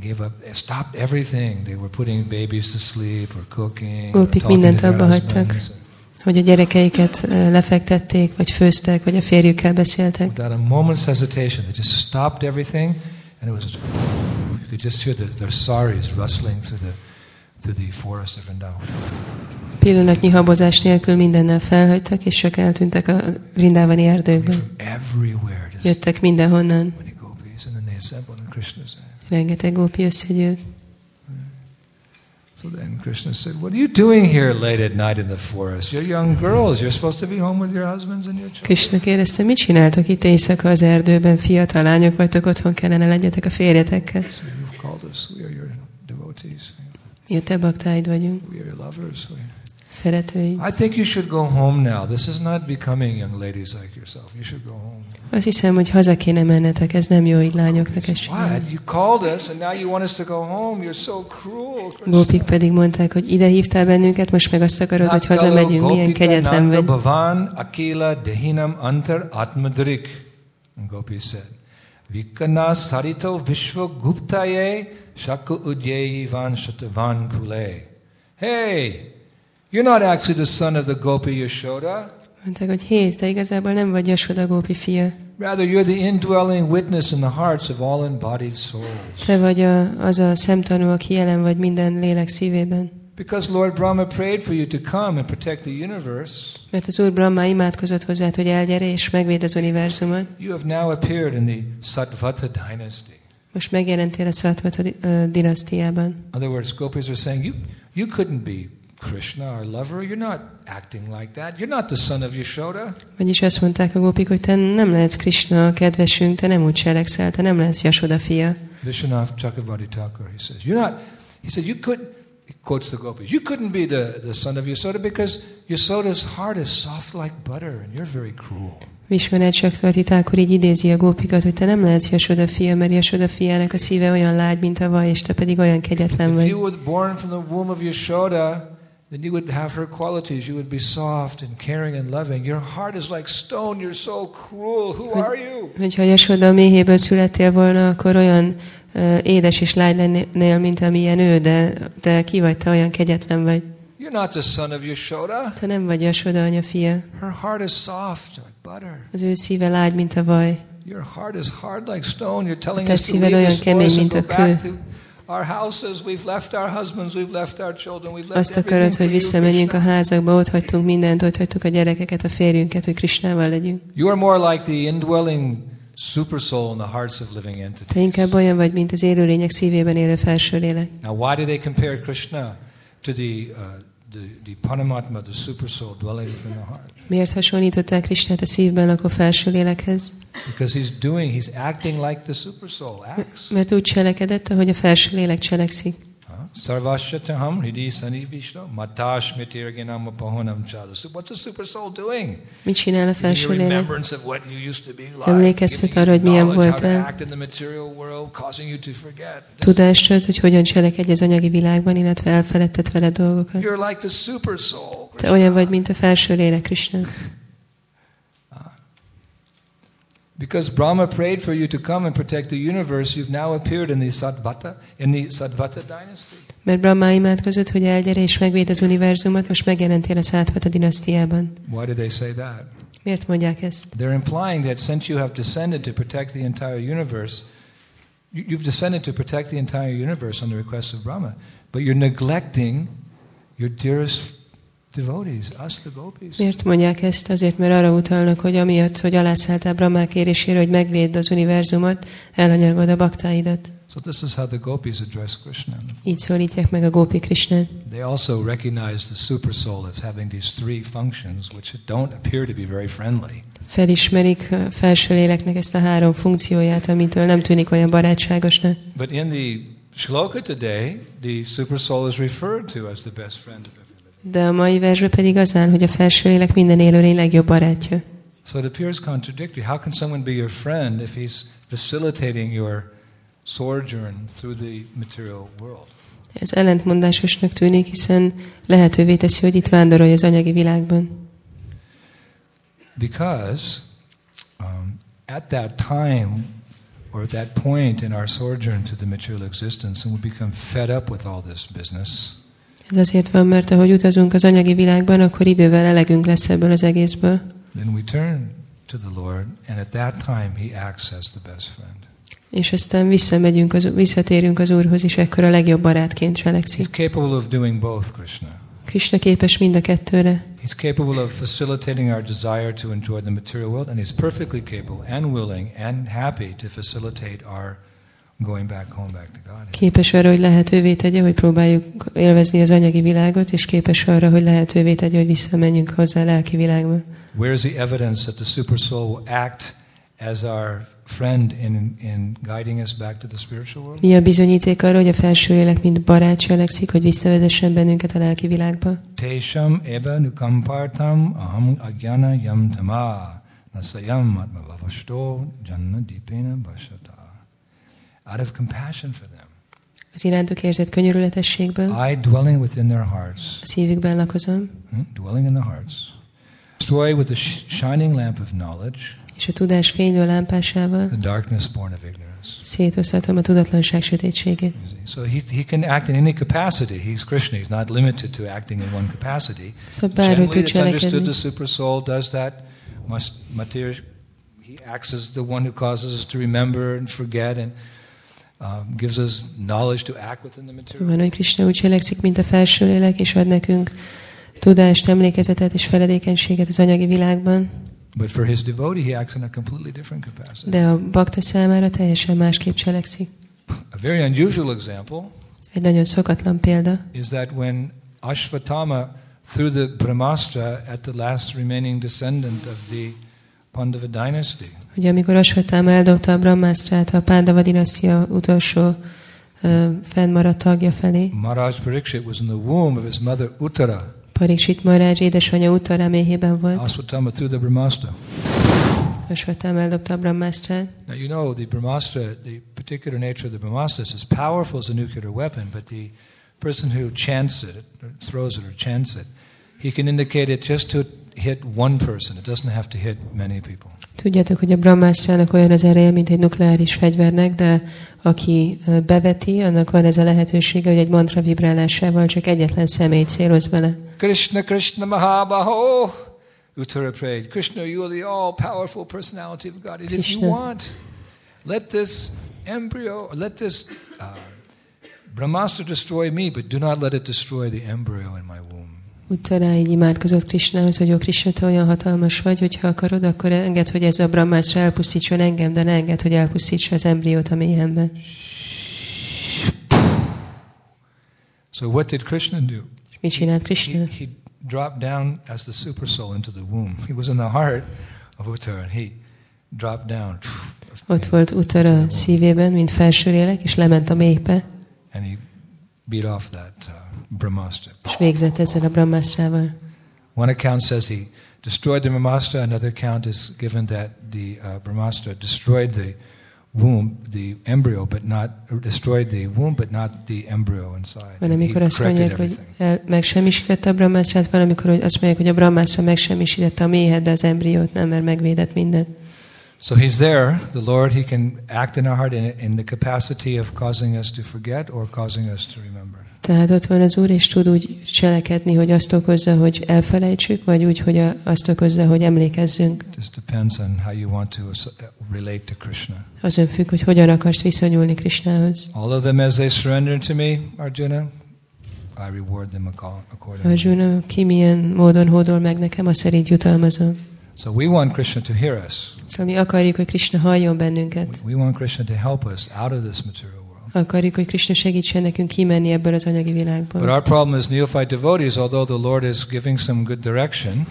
gave up, stopped everything. They were putting babies to sleep or cooking. Gópik mindent abba hagytak. hogy a gyerekeiket lefektették, vagy főztek, vagy a férjükkel beszéltek. Without a moment's hesitation, they just stopped everything, and it was you could just hear the, their saris rustling through the through the forest of Vrindavan. Pillanatnyi habozás nélkül mindennel felhagytak, és csak eltűntek a Vrindávani erdőkben. Jöttek mindenhonnan. many gopis, and then they assembled in Krishna's name. Rengeteg gópi összegyűlt. So then Krishna said, "What are you doing here late at night in the forest? You're young girls. You're supposed to be home with your husbands and your children." Krishna kérdezte, mit csináltok itt éjszaka az erdőben? Fiatal lányok vagytok, otthon kellene legyetek a férjetekkel. So you've called us. We are your devotees. Mi a te baktáid vagyunk, We are your lovers. We- szeretőid. I think you should go home now. This is not becoming young ladies like yourself. You should go home. Azt hiszem, hogy haza kéne mennetek, ez nem jó így lányoknak. Krishna. Gópik pedig mondták, hogy ide hívtál bennünket, most meg azt akarod, hogy hazamegyünk, milyen kegyetlen vagy. Bhavan Akela Dehinam Antar Atmadrik. Gopi said, Vikana Sarito Vishwa Guptaye Shaku Udyeyi Van Shatavan Kule. Hey, you're not actually the son of the Gopi Yashoda. Mondták, hogy hé, te igazából nem vagy Jasoda Gópi fia. Rather, you're the indwelling witness in the hearts of all embodied souls. Te vagy a, az a szemtanú, aki jelen vagy minden lélek szívében. Because Lord Brahma prayed for you to come and protect the universe, Mert az Úr Brahma imádkozott hozzád, hogy elgyere és megvéd az univerzumot. you have now appeared in the Satvata dynasty. Most megjelentél a Szatvat dinasztiában. In other words, gopis are saying, you, you couldn't be Krishna, our lover. You're not acting like that. You're not the son of Yashoda. Vagyis azt mondták a gópik, hogy te nem lehetsz Krishna, kedvesünk, te nem úgy cselekszel, te nem lehetsz Jasoda fia. Vishwanath Chakravarti Thakur, he says, you're not, he said, you could, he quotes the gopis, you couldn't be the, the son of Yashoda because Yashoda's heart is soft like butter and you're very cruel. Vishwanet Saktarti Thakur így idézi a gópikat, hogy te nem lehetsz Jasoda fia, mert Jasoda fiának a szíve olyan lágy, mint a vaj, és te pedig olyan kegyetlen If vagy. you were born from the womb of Yashoda, then you would have her qualities. You would be soft and caring and loving. Your heart is like stone. You're so cruel. Who are you? Hogyha Jasoda méhéből születtél volna, akkor olyan édes és lágy lennél, mint amilyen ő, de te ki vagy, te olyan kegyetlen vagy. You're not the son of Yashoda. Te nem vagy Jasoda anya fia. Her heart is soft like butter. Az ő szíve lágy, mint a vaj. Your heart is hard like stone. You're telling te us to leave this forest and go back to Azt akarod, hogy visszamenjünk a házakba, ott hagytunk mindent, ott hagytuk a gyerekeket, a férjünket, hogy Krisnával legyünk. You are more like the indwelling super soul in the hearts of living Te entities. inkább olyan vagy, mint az élőlények szívében élő felső lélek. Now, why did they compare Krishna to the, uh, Miért hasonlították Krisnát a szívben lakó felső lélekhez? Because he's doing, he's acting like the super soul acts. Mert úgy cselekedett, ahogy a felső lélek cselekszik. Huh? Sarvashataham hidi sanivishno matash mitirginam apahonam chada. So what's the super soul doing? Mit csinál a felső lélek? remembrance of what you used to be like. Emlékeztet arra, hogy milyen voltál. act in the material world, causing you to forget. This- Tudást ad, hogy hogyan cselekedj az anyagi világban, illetve elfeledtet veled dolgokat. You're like the super soul. Te olyan vagy, mint a felső lélek, Krishna. Because Brahma prayed for you to come and protect the universe, you've now appeared in the Satvata, in the Satvata dynasty. Mert Brahma imádkozott, hogy elgyere és megvéd az univerzumot, most megjelentél a Szátvata dinasztiában. Why do they say that? Miért mondják ezt? They're implying that since you have descended to protect the entire universe, you- you've descended to protect the entire universe on the request of Brahma, but you're neglecting your dearest Miért mondják ezt? Azért, mert arra utalnak, hogy amiatt, hogy alászálltál Brahmá kérésére, hogy megvédd az univerzumot, elhanyagod a baktáidat. So this is how the gopis address Krishna. Így szólítják meg a Gópi Krishnát. They also recognize the super soul as having these three functions, which don't appear to be very friendly. Felismerik felső léleknek ezt a három funkcióját, amitől nem tűnik olyan barátságosnak. But in the shloka today, the super soul is referred to as the best friend of. De a mai versben pedig az áll, hogy a felső lélek minden élőlény legjobb barátja. So it appears contradictory. How can someone be your friend if he's facilitating your sojourn through the material world? Ez ellentmondásosnak tűnik, hiszen lehetővé teszi, hogy itt vándorolj az anyagi világban. Because um, at that time, or at that point in our sojourn through the material existence, and we become fed up with all this business, Ez azért van, mert ahogy utazunk az anyagi világban, akkor idővel elegünk lesz ebből az egészből. Then we turn to the Lord, and at that time He acts as the best friend. És aztán visszamegyünk, az, visszatérünk az Úrhoz, és ekkor a legjobb barátként He's cselekszik. capable of doing both, Krishna. Krishna képes mind a kettőre. He's capable of facilitating our desire to enjoy the material world, and He's perfectly capable and willing and happy to facilitate our going back home, back to God. Képes arra, hogy lehetővé tegye, hogy próbáljuk élvezni az anyagi világot, és képes arra, hogy lehetővé tegye, hogy visszamenjünk hozzá a lelki világba. Where is the evidence that the super soul will act as our friend in, in guiding us back to the spiritual world? Mi a bizonyíték arra, hogy a felső lélek mint barát cselekszik, hogy visszavezessen bennünket a lelki világba? Tesham eva nukampartam aham agyana yam tama nasayam atma vavasto janna dipena bashata. Out of compassion for them, Az irántuk érzett könyörületességből I dwelling within their hearts, a szívükben lakozom, hmm, dwelling in the hearts, destroy with the shining lamp of knowledge és a tudás fénylő lámpásával the darkness born of ignorance. szétosztatom a tudatlanság sötétségét. So he, he can act in any capacity. He's Krishna. He's not limited to acting in one capacity. Szóval bárhogy Generally, tud it's understood the super soul does that. Must material, he acts as the one who causes us to remember and forget and gives us knowledge to act within the material. Van, hogy Krishna úgy cselekszik, mint a felső lélek, és ad nekünk tudást, emlékezetet és feledékenységet az anyagi világban, But for his devotee, he acts in a completely different capacity. de a bakta számára teljesen másképp cselekszik. A very unusual example Egy nagyon szokatlan példa, is that when Ashvatthama threw the Brahmastra at the last remaining descendant of the Pandava dynasty, hogy amikor Asvatáma eldobta a Brahmásztrát a Pándava dinasztia utolsó ö, fennmaradt tagja felé, Maharaj Parikshit was in the womb of his mother Uttara. Pariksit Marács édesanyja Uttara méhében volt, Ashwatthama threw the Brahmastra. Asvatáma eldobta a Brahmásztrát. Now you know the Brahmastra, the particular nature of the Brahmastra is powerful as a nuclear weapon, but the person who chants it, throws it or chants it, he can indicate it just to hit one person. It doesn't have to hit many people. Tudjátok, hogy a Brahmásztrának olyan az ereje, mint egy nukleáris fegyvernek, de aki beveti, annak van ez a lehetősége, hogy egy mantra vibrálásával csak egyetlen személy céloz vele. Krishna, Krishna Mahabaho. Uttara prayed, Krishna, you are the all-powerful personality of God. And if you want, let this embryo, let this uh, Brahmastra destroy me, but do not let it destroy the embryo in my womb. Uttara így imádkozott Krishnához, hogy ó Krishna, te olyan hatalmas vagy, hogy ha akarod, akkor enged, hogy ez a Brahmászra elpusztítson engem, de ne enged, hogy elpusztítsa az embriót a méhemben. So what did Krishna do? És mit csinált He, Krishna? he dropped down as the super soul into the womb. He was in the heart of Uttara, and he dropped down. Ott volt Uttara szívében, mint felső lélek, és lement a méhbe, And he beat off that uh, Brahmastra. és végzett ezzel a Brahmászrával. One account says he destroyed the Brahmastra. Another account is given that the uh, Brahmastra destroyed the womb, the embryo, but not destroyed the womb, but not the embryo inside. Van, amikor azt mondják, hogy el, megsemmisítette a van, amikor hogy azt mondják, hogy a megsemmisítette a méhet, de az embriót nem, mert megvédett mindent. So he's there, the Lord. He can act in our heart in, in the capacity of causing us to forget or causing us to remember. Tehát ott van az Úr, és tud úgy cselekedni, hogy azt okozza, hogy elfelejtsük, vagy úgy, hogy a- azt okozza, hogy emlékezzünk. Azon függ, hogy hogyan akarsz viszonyulni Krishnához. All of them, as they surrender to me, Arjuna, I reward them acco- accordingly. Arjuna, ki milyen módon hódol meg nekem, azt szerint jutalmazom. So we want Krishna to hear us. Szóval mi akarjuk, hogy Krishna halljon bennünket. We want Krishna to help us out of this material. Akarjuk, hogy Krishna segítsen nekünk kimenni ebből az anyagi But világból. our problem as neophyte devotees, although the Lord is giving some good direction,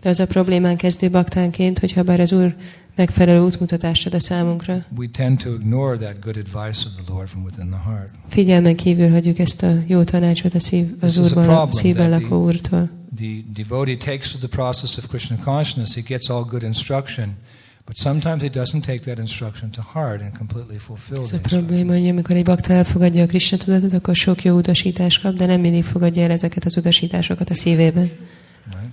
De az a problémán kezdő baktánként, hogyha bár az Úr megfelelő útmutatást ad a számunkra, we tend to ignore that good advice of the Lord from within the heart. figyelmen kívül hagyjuk ezt a jó tanácsot a szív, az This Úrban, a szívben lakó Úrtól. The devotee takes to the process of Krishna consciousness, he gets all good instruction, but sometimes he doesn't take that instruction to heart and completely fulfill Ez the a probléma, hogy amikor egy bakta elfogadja a Krishna tudatot, akkor sok jó utasítást kap, de nem mindig fogadja el ezeket az utasításokat a szívében. Right?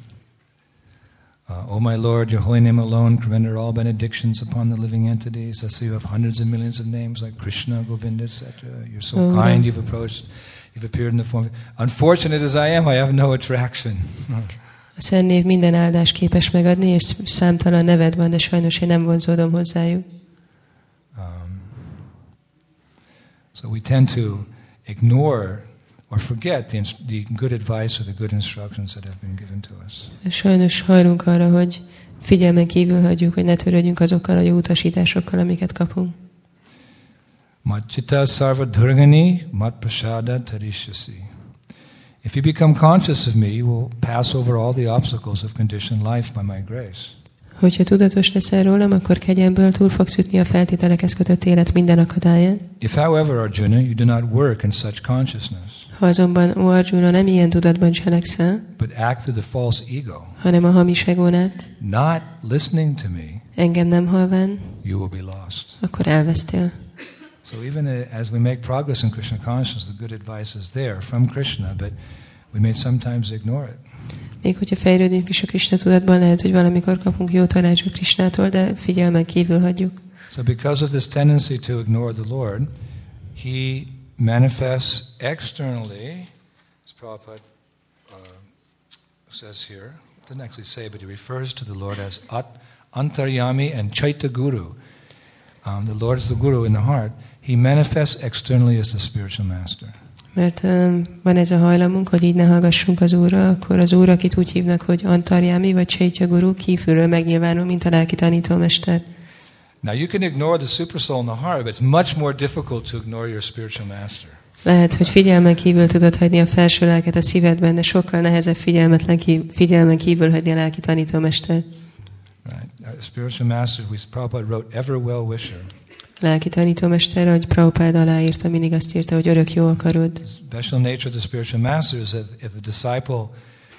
Uh, oh my Lord, your holy name alone can render all benedictions upon the living entities. I see you have hundreds of millions of names like Krishna, Govinda, etc. You're so Oh, kind, you've approached. You've appeared in the form. Of... Unfortunate as I am, I have no attraction. A Szent Név minden áldást képes megadni, és számtalan neved van, de sajnos én nem vonzódom hozzájuk. Um, so we tend to ignore or forget the, the good advice or the good instructions that have been given to us. Sajnos hajlunk arra, hogy figyelmen kívül hagyjuk, hogy ne törődjünk azokkal a jó utasításokkal, amiket kapunk. Machita sarva durgani mat prasada tarishasi. If you become conscious of me, you will pass over all the obstacles of conditioned life by my grace. Hogyha tudatos leszel rólam, akkor kegyemből túl fogsz ütni a feltételekhez kötött élet minden akadályán. If, however, Arjuna, you do not work in such consciousness, Ha azonban, ó Arjuna, nem ilyen tudatban cselekszel, but act through the false ego, hanem a not listening to me, engem nem halván, you will be lost. akkor elvesztél. So even uh, as we make progress in Krishna consciousness, the good advice is there from Krishna, but we may sometimes ignore it. Még hogyha fejlődünk is a Krishna tudatban, lehet, hogy valamikor kapunk jó tanácsot Krishnától, de figyelmen kívül hagyjuk. So because of this tendency to ignore the Lord, he manifests externally, as Prabhupada uh, says here, doesn't actually say, but he refers to the Lord as At- Antaryami and Chaita Guru. Um, the Lord is the Guru in the heart. He manifests externally as the spiritual master. Mert van ez a hajlamunk, hogy így ne hallgassunk az Úrra, akkor az Úr, akit úgy hívnak, hogy Antarjámi vagy Csaitya Guru, kívülről megnyilvánul, mint a lelki tanítómester. Now you can ignore the supersoul in the heart, but it's much more difficult to ignore your spiritual master. Lehet, hogy figyelmen kívül tudod hagyni a felső lelket a szívedben, de sokkal nehezebb figyelmetlen kívül, figyelmen kívül hagyni a lelki tanítómester. Right? Spiritual master, who Prabhupada wrote, ever well wisher. Lelki tanítómester, ahogy Prabhupád aláírta, mindig azt írta, hogy örök jó akarod. Special nature of the spiritual master is that if a disciple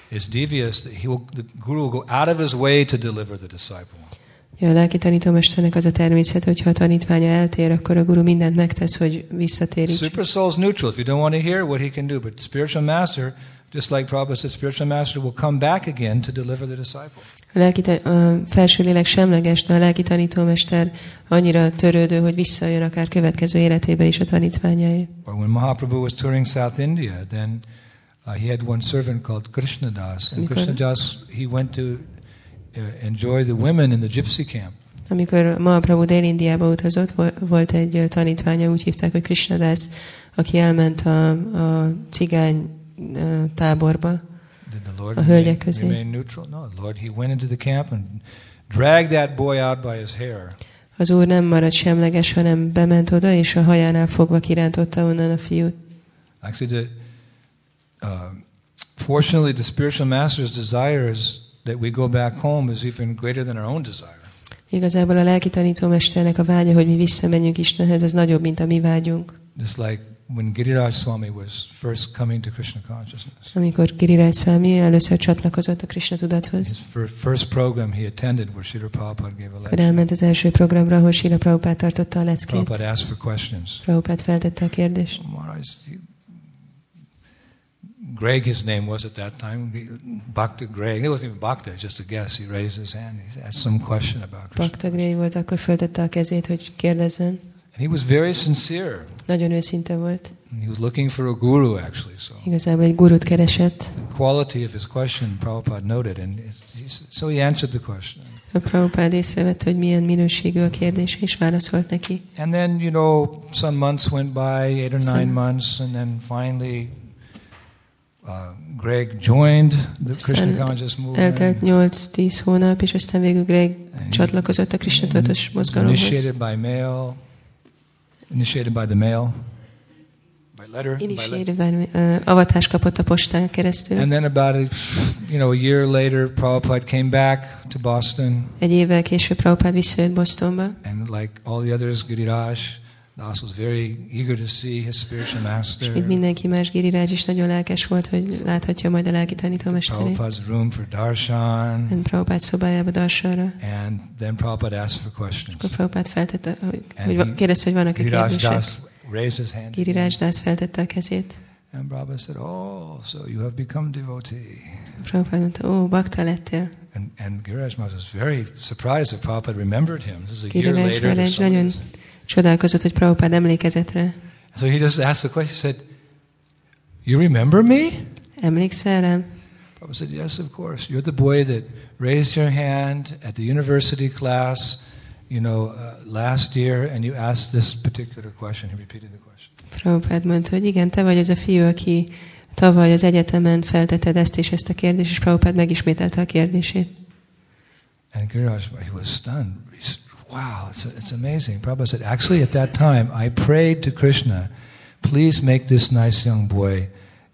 is devious, he will, the guru will go out of his way to deliver the disciple. Ja, a lelki tanítómesternek az a természet, hogyha a tanítványa eltér, akkor a guru mindent megtesz, hogy visszatéríts. Super soul is neutral. If you don't want to hear what he can do, but spiritual master, just like Prabhupada said, spiritual master will come back again to deliver the disciple. A, lelki, a felső lélek semleges, de a lelki tanítómester annyira törődő, hogy visszajön akár következő életébe is a tanítványáért. Or when Mahaprabhu was touring South India, then uh, he had one servant called Krishnadas, and Mikor- Krishnadas he went to uh, enjoy the women in the gypsy camp. Amikor Mahaprabhu Dél-Indiába utazott, vo- volt egy ö, tanítványa, úgy hívták, hogy Krishnadász, aki elment a, a cigány ö, táborba. A hölgyek közé. remain neutral? No, Lord, he went into the camp and dragged that boy out by his hair. Az úr nem maradt semleges, hanem bement oda, és a hajánál fogva kirántotta onnan a fiút. Actually, the, uh, fortunately, the spiritual master's desire is that we go back home is even greater than our own desire. Igazából a lelki tanítómesternek a vágya, hogy mi visszamenjünk Istenhez, az nagyobb, mint a mi vágyunk. Just like when Giriraj Swami was first coming to Krishna consciousness. Amikor Giriraj Swami először csatlakozott a Krishna tudathoz, His fir- first program he attended where Srila Prabhupada gave a lecture. elment az első programra, ahol Sila Prabhupád tartotta a leckét. Prabhupada asked for questions. Prabhupád feltette a kérdést. Maharaj, he- Greg, his name was at that time, Bhakta Greg. It wasn't even Bhakta, just a guess. He raised his hand. He asked some question about Krishna. Baktagré volt, akkor feltette a kezét, hogy kérdezzen. He was very sincere. Nagyon őszinte volt. He was looking for a guru, actually. So Igazából egy gurut keresett. the quality of his question, Prabhupada noted, and he's, so he answered the question. A Prabhupád észrevette, hogy milyen minőségű a kérdés, és válaszolt neki. And then, you know, some months went by, eight or nine months, and then finally, uh, Greg joined the Krishna conscious Eltelt movement. 8-10 hónap, és aztán végül Greg csatlakozott a Krishna tudatos mozgalomhoz. Initiated by mail, initiated by the mail, by letter, by letter. Initiated by, uh, avatást kapott a postán keresztül. And then about a, you know a year later, Prabhupada came back to Boston, Egy évvel később Prabhupád visszajött Bostonba, and like all the others, Giriraj Das was very eager to see his spiritual és master. mint mindenki más, Giriraj is nagyon lelkes volt, hogy láthatja majd a lelki tanítómesterét. Prabhupada's room for darshan, Ment Prabhupád szobájába darsalra, and then Prabhupada asked for questions. akkor Prabhupád feltette, hogy, And hogy kérdezte, hogy vannak-e Giriraj kérdések. Hand. Giriraj Das feltette a kezét. And Prabhupada said, Oh, so you have become devotee. Prabhupád mondta, ó, bakta lettél. And, and Giriraj Maharaj was very surprised that Prabhupada remembered him. This is a year Giriraj later. Of nagyon. Csodálkozott, hogy Prabhupád emlékezett rá. So he just asked the question, he said, You remember me? Emlékszel rám? Prabhupada said, Yes, of course. You're the boy that raised your hand at the university class, you know, uh, last year, and you asked this particular question. He repeated the question. Prabhupád mondta, hogy igen, te vagy az a fiú, aki tavaly az egyetemen feltetted ezt és ezt a kérdést, és Prabhupád megismételte a kérdését. And Giriraj, he was stunned. Wow, it's, it's amazing. Prabhupada said, actually, at that time, I prayed to Krishna, please make this nice young boy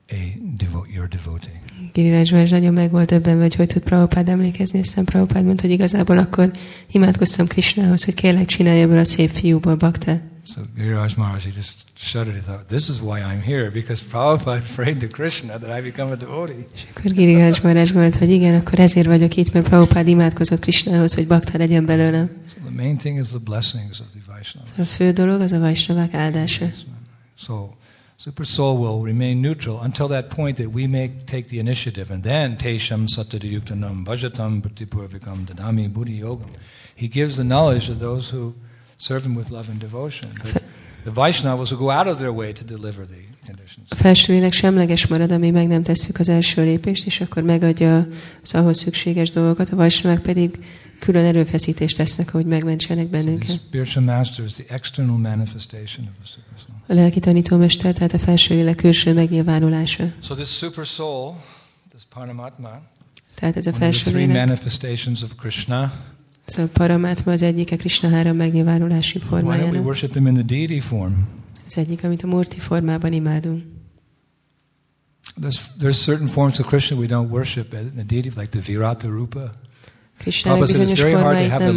a devo- your devotee. Giriraj Maharaj nagyon meg volt öbben, hogy hogy tud Prabhupád emlékezni, aztán Prabhupád mondta, hogy igazából akkor imádkoztam Krishnához, hogy kérlek csinálja ebből a szép fiúból baktát. So Giriraj Maharaj, he just shuddered. He thought, this is why I'm here, because Prabhupada prayed to Krishna that I become a devotee. És akkor Giriraj Maharaj mondta, hogy igen, akkor ezért vagyok itt, mert Prabhupád imádkozott Krishnához, hogy baktá legyen belőlem. So the main thing is the blessings of the Vaishnava. A fő dolog az a Vaisnavák áldása. So Super Soul will remain neutral until that point that we make take the initiative, and then Tesham Satadayuktanam Bhajatam Pratipurvikam Dadami Buddhi Yogam. He gives the knowledge to those who serve him with love and devotion. But the Vaishnavas will go out of their way to deliver the conditions. A felső lélek semleges marad, amíg meg nem tesszük az első lépést, és akkor megadja az ahhoz szükséges dolgokat, a vajsnavák pedig külön erőfeszítést tesznek, hogy megmentsenek bennünket. spiritual master is the external manifestation of the Super Soul. A lelki tanítómester, tehát a felső lélek külső megnyilvánulása. So this Super Soul, this Paramatma, Tehát ez a felső lélek, manifestations of Krishna, ez a paramátma az egyik a Krishna három megnyilvánulási why don't we formájának. worship him in the deity form? Az egyik, amit a murti formában imádunk. There's, there's certain forms of Krishna we don't worship in the deity, like the Virata Rupa. It's bizonyos formáit nem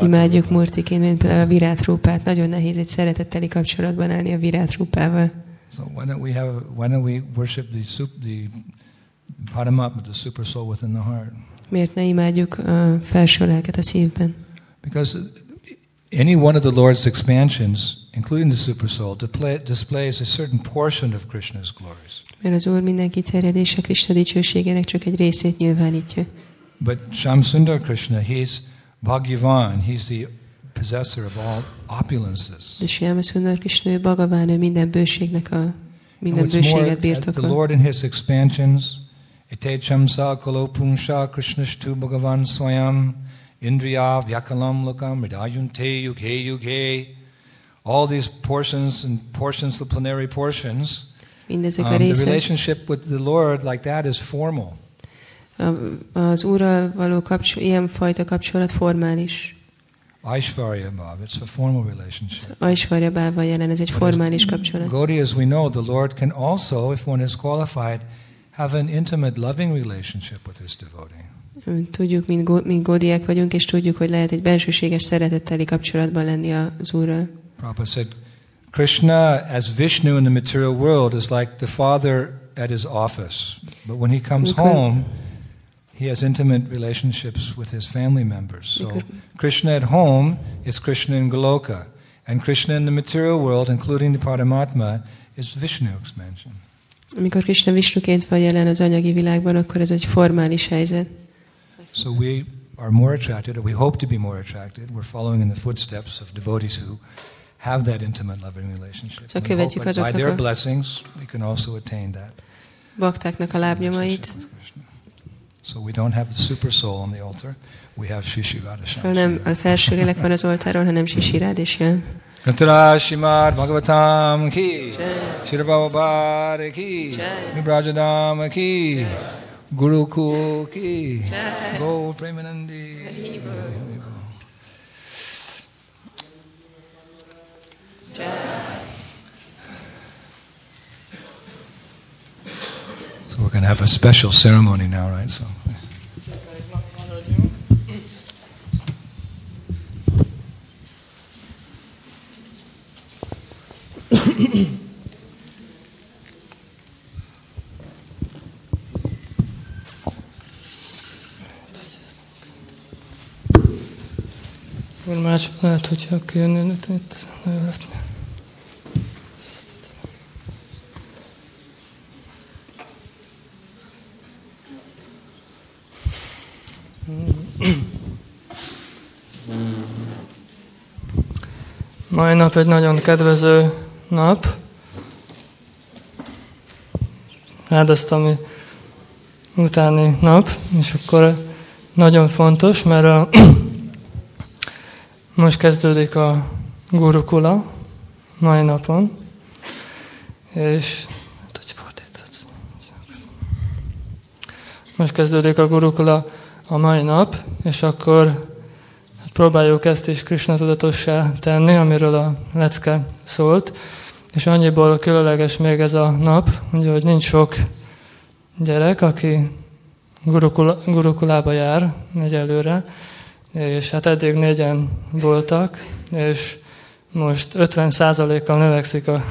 imádjuk murtiként, mint például a virát rúpát. Nagyon nehéz egy szeretetteli kapcsolatban állni a virát rúpával. So why don't we have? Why don't we worship the the Paramatma, the super soul within the heart? Miért ne imádjuk a felső lelket a szívben? Because any one of the Lord's expansions, including the super soul, display, displays a certain portion of Krishna's glories. Mert az Úr mindenki terjedése Krishna dicsőségének csak egy részét nyilvánítja. But Shamsundar Krishna, he's Bhagavan. He's the possessor of all opulences. De Sjáma Sundar Krishna, Bhagavan, ő minden bőségnek a minden bőséget as the birtokol. Lord in His expansions, ete chamsa kalopungsha krishnashtu bhagavan swayam indriya vyakalam lokam hridayunte yughe yughe. All these portions and portions, the plenary portions, um, the relationship with the Lord like that is formal. a- az Úrral való kapcsol, ilyen fajta kapcsolat formális. Aishvarya Bhav, it's a formal relationship. Aishvarya bával jelen, ez egy formális kapcsolat. Gaudiya, as we know, the Lord can also, if one is qualified, have an intimate, loving relationship with his devotee. Tudjuk, mint, mint gódiák vagyunk, és tudjuk, hogy lehet egy bensőséges szeretetteli kapcsolatban lenni az Úrral. Prabhupada said, Krishna as Vishnu in the material world is like the father at his office. But when he comes Mikor- home, he has intimate relationships with his family members. So Mikor- Krishna at home is Krishna in Goloka. And Krishna in the material world, including the Paramatma, is Vishnu expansion. Amikor Krishna Visnuként van jelen az anyagi világban, akkor ez egy formális helyzet. So we are more attracted, or we hope to be more attracted. We're following in the footsteps of devotees who have that intimate loving relationship. Csak követjük that by azoknak their blessings, we can also attain that. Baktáknak a lábnyomait. So we don't have the super soul on the altar. We have Shishivada szóval nem a felső lélek van az oltáron, hanem is jön. Gantara Shimad Bhagavatam ki, Jai. Shirabhavabhare ki, Jai. Nibrajadama ki, Gurukul ki, Go Premanandi. So we're going to have a special ceremony now, right? So. Akkor már csak lehet, hogyha kijönne itt lehetne. Mai nap egy nagyon kedvező nap. áldoztami utáni nap, és akkor nagyon fontos, mert a, most kezdődik a gurukula mai napon, és most kezdődik a gurukula a mai nap, és akkor hát próbáljuk ezt is Krishna tudatossá tenni, amiről a lecke szólt, és annyiból különleges még ez a nap, ugye, hogy nincs sok gyerek, aki gurukula, gurukulába jár egyelőre, és hát eddig négyen voltak, és most 50%-kal növekszik a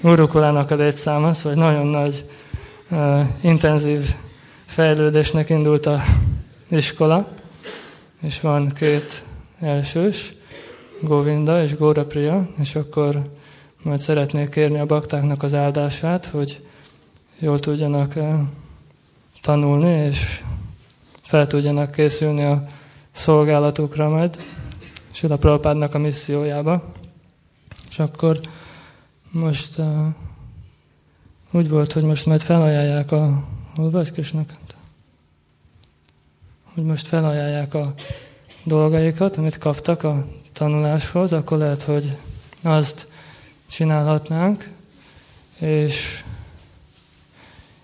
gurukulának a létszáma, szóval nagyon nagy, intenzív fejlődésnek indult a iskola, és van két elsős, Govinda és Góra és akkor majd szeretnék kérni a baktáknak az áldását, hogy jól tudjanak eh, tanulni, és fel tudjanak készülni a szolgálatukra majd, a Prabhupádnak a missziójába. És akkor most uh, úgy volt, hogy most majd felajánlják a... Hol vagy, Krisnak? Hogy most felajánlják a dolgaikat, amit kaptak a tanuláshoz, akkor lehet, hogy azt csinálhatnánk, és,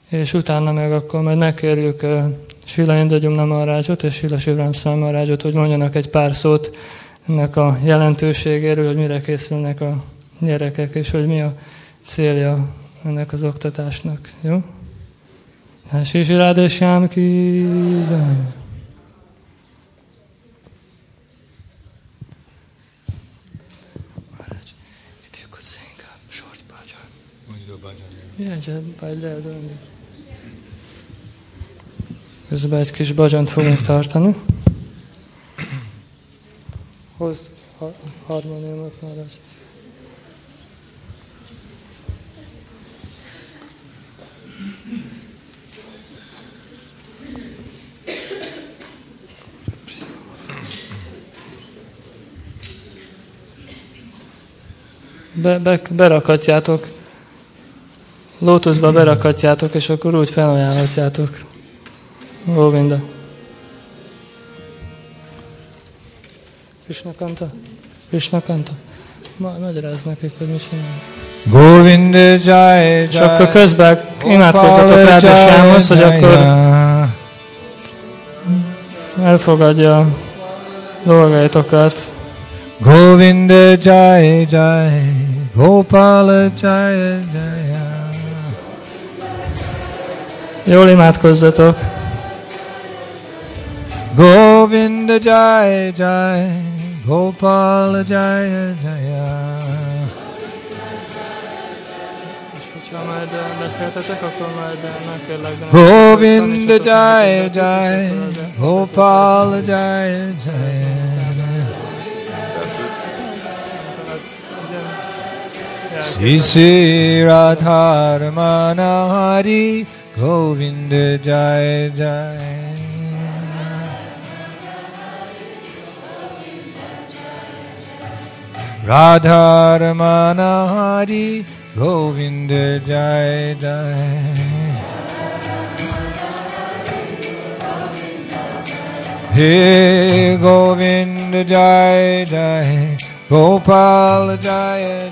és utána meg akkor majd megkérjük uh, Sila Indagyumna Marácsot és Sila Sivram Marácsot, hogy mondjanak egy pár szót ennek a jelentőségéről, hogy mire készülnek a gyerekek, és hogy mi a célja ennek az oktatásnak. Jó? Sisi Rádesjám ki... Yeah, by there, Közben egy kis bajant fogunk tartani. Hozd a harmóniumot már ezt. Be, be, berakatjátok, lótuszba berakatjátok, és akkor úgy felajánlatjátok. Govinda. Krishna Kanta? Krishna Kanta? Ma, magyarázd nekik, hogy mit csinál. Govinda Jai. És akkor közben imádkozzatok Rádisámhoz, hogy akkor elfogadja a dolgaitokat. Govinda Jai Jai. Gopala Jai Jai. Jól imádkozzatok. Govinda Jai Jai Gopala Jaya Jaya Govinda Jaya Jai Gopala Jaya Jaya Sisi Radharamana Hari Govinda Jaya Jaya Radha Ramana Hari Govinda Jai Jai He Govinda Jai Jai Gopal Jai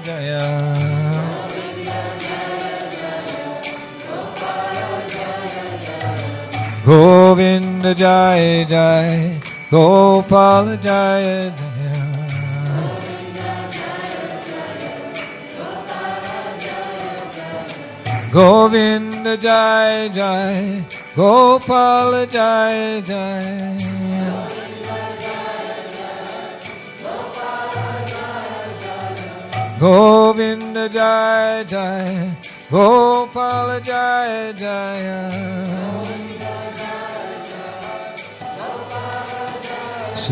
Govinda Jai Jai Gopal Jai Jai. Govinda Jai Jai Gopal Jai Jai. Govinda Jai Jai Gopal Jai Jai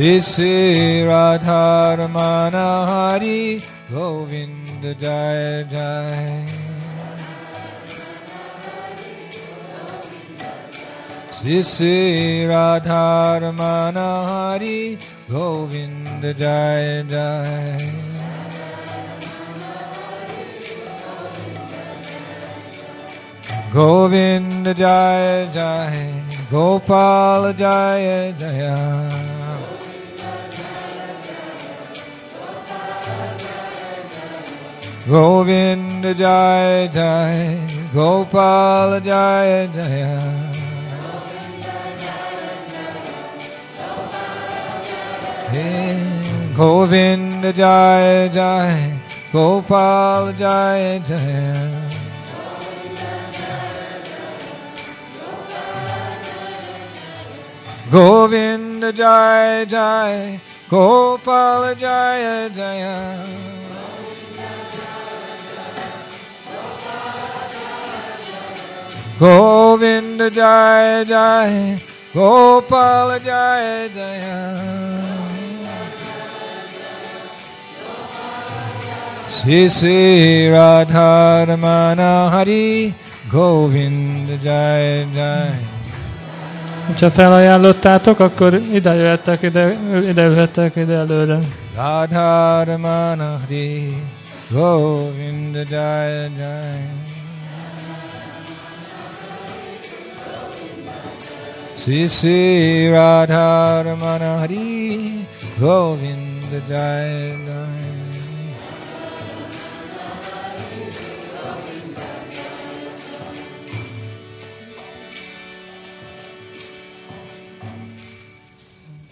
Sisi Radharamana Hari Govinda Jai Jai Sisi Radharamana Hari Govinda Jai Jai Govinda Jaya Jaya Gopal Jaya Jaya Govinda Jai Jai Gopal Jai Jaya Hey, Govinda Jai Jai Gopal Jai Jaya Govinda Jai Jai Gopal jai Jaya Govinda Jaya Jaya Gopal Jaya Jaya Sri Sri Radha Ramana Hari Govinda Jaya Jaya Ha felajánlottátok, akkor ide jöhettek, ide, ide jöhettek ide előre. Radha Ramana Hari Govinda Jaya Jaya Sri Sri Radha Ramana Hari Govinda Jaya Jaya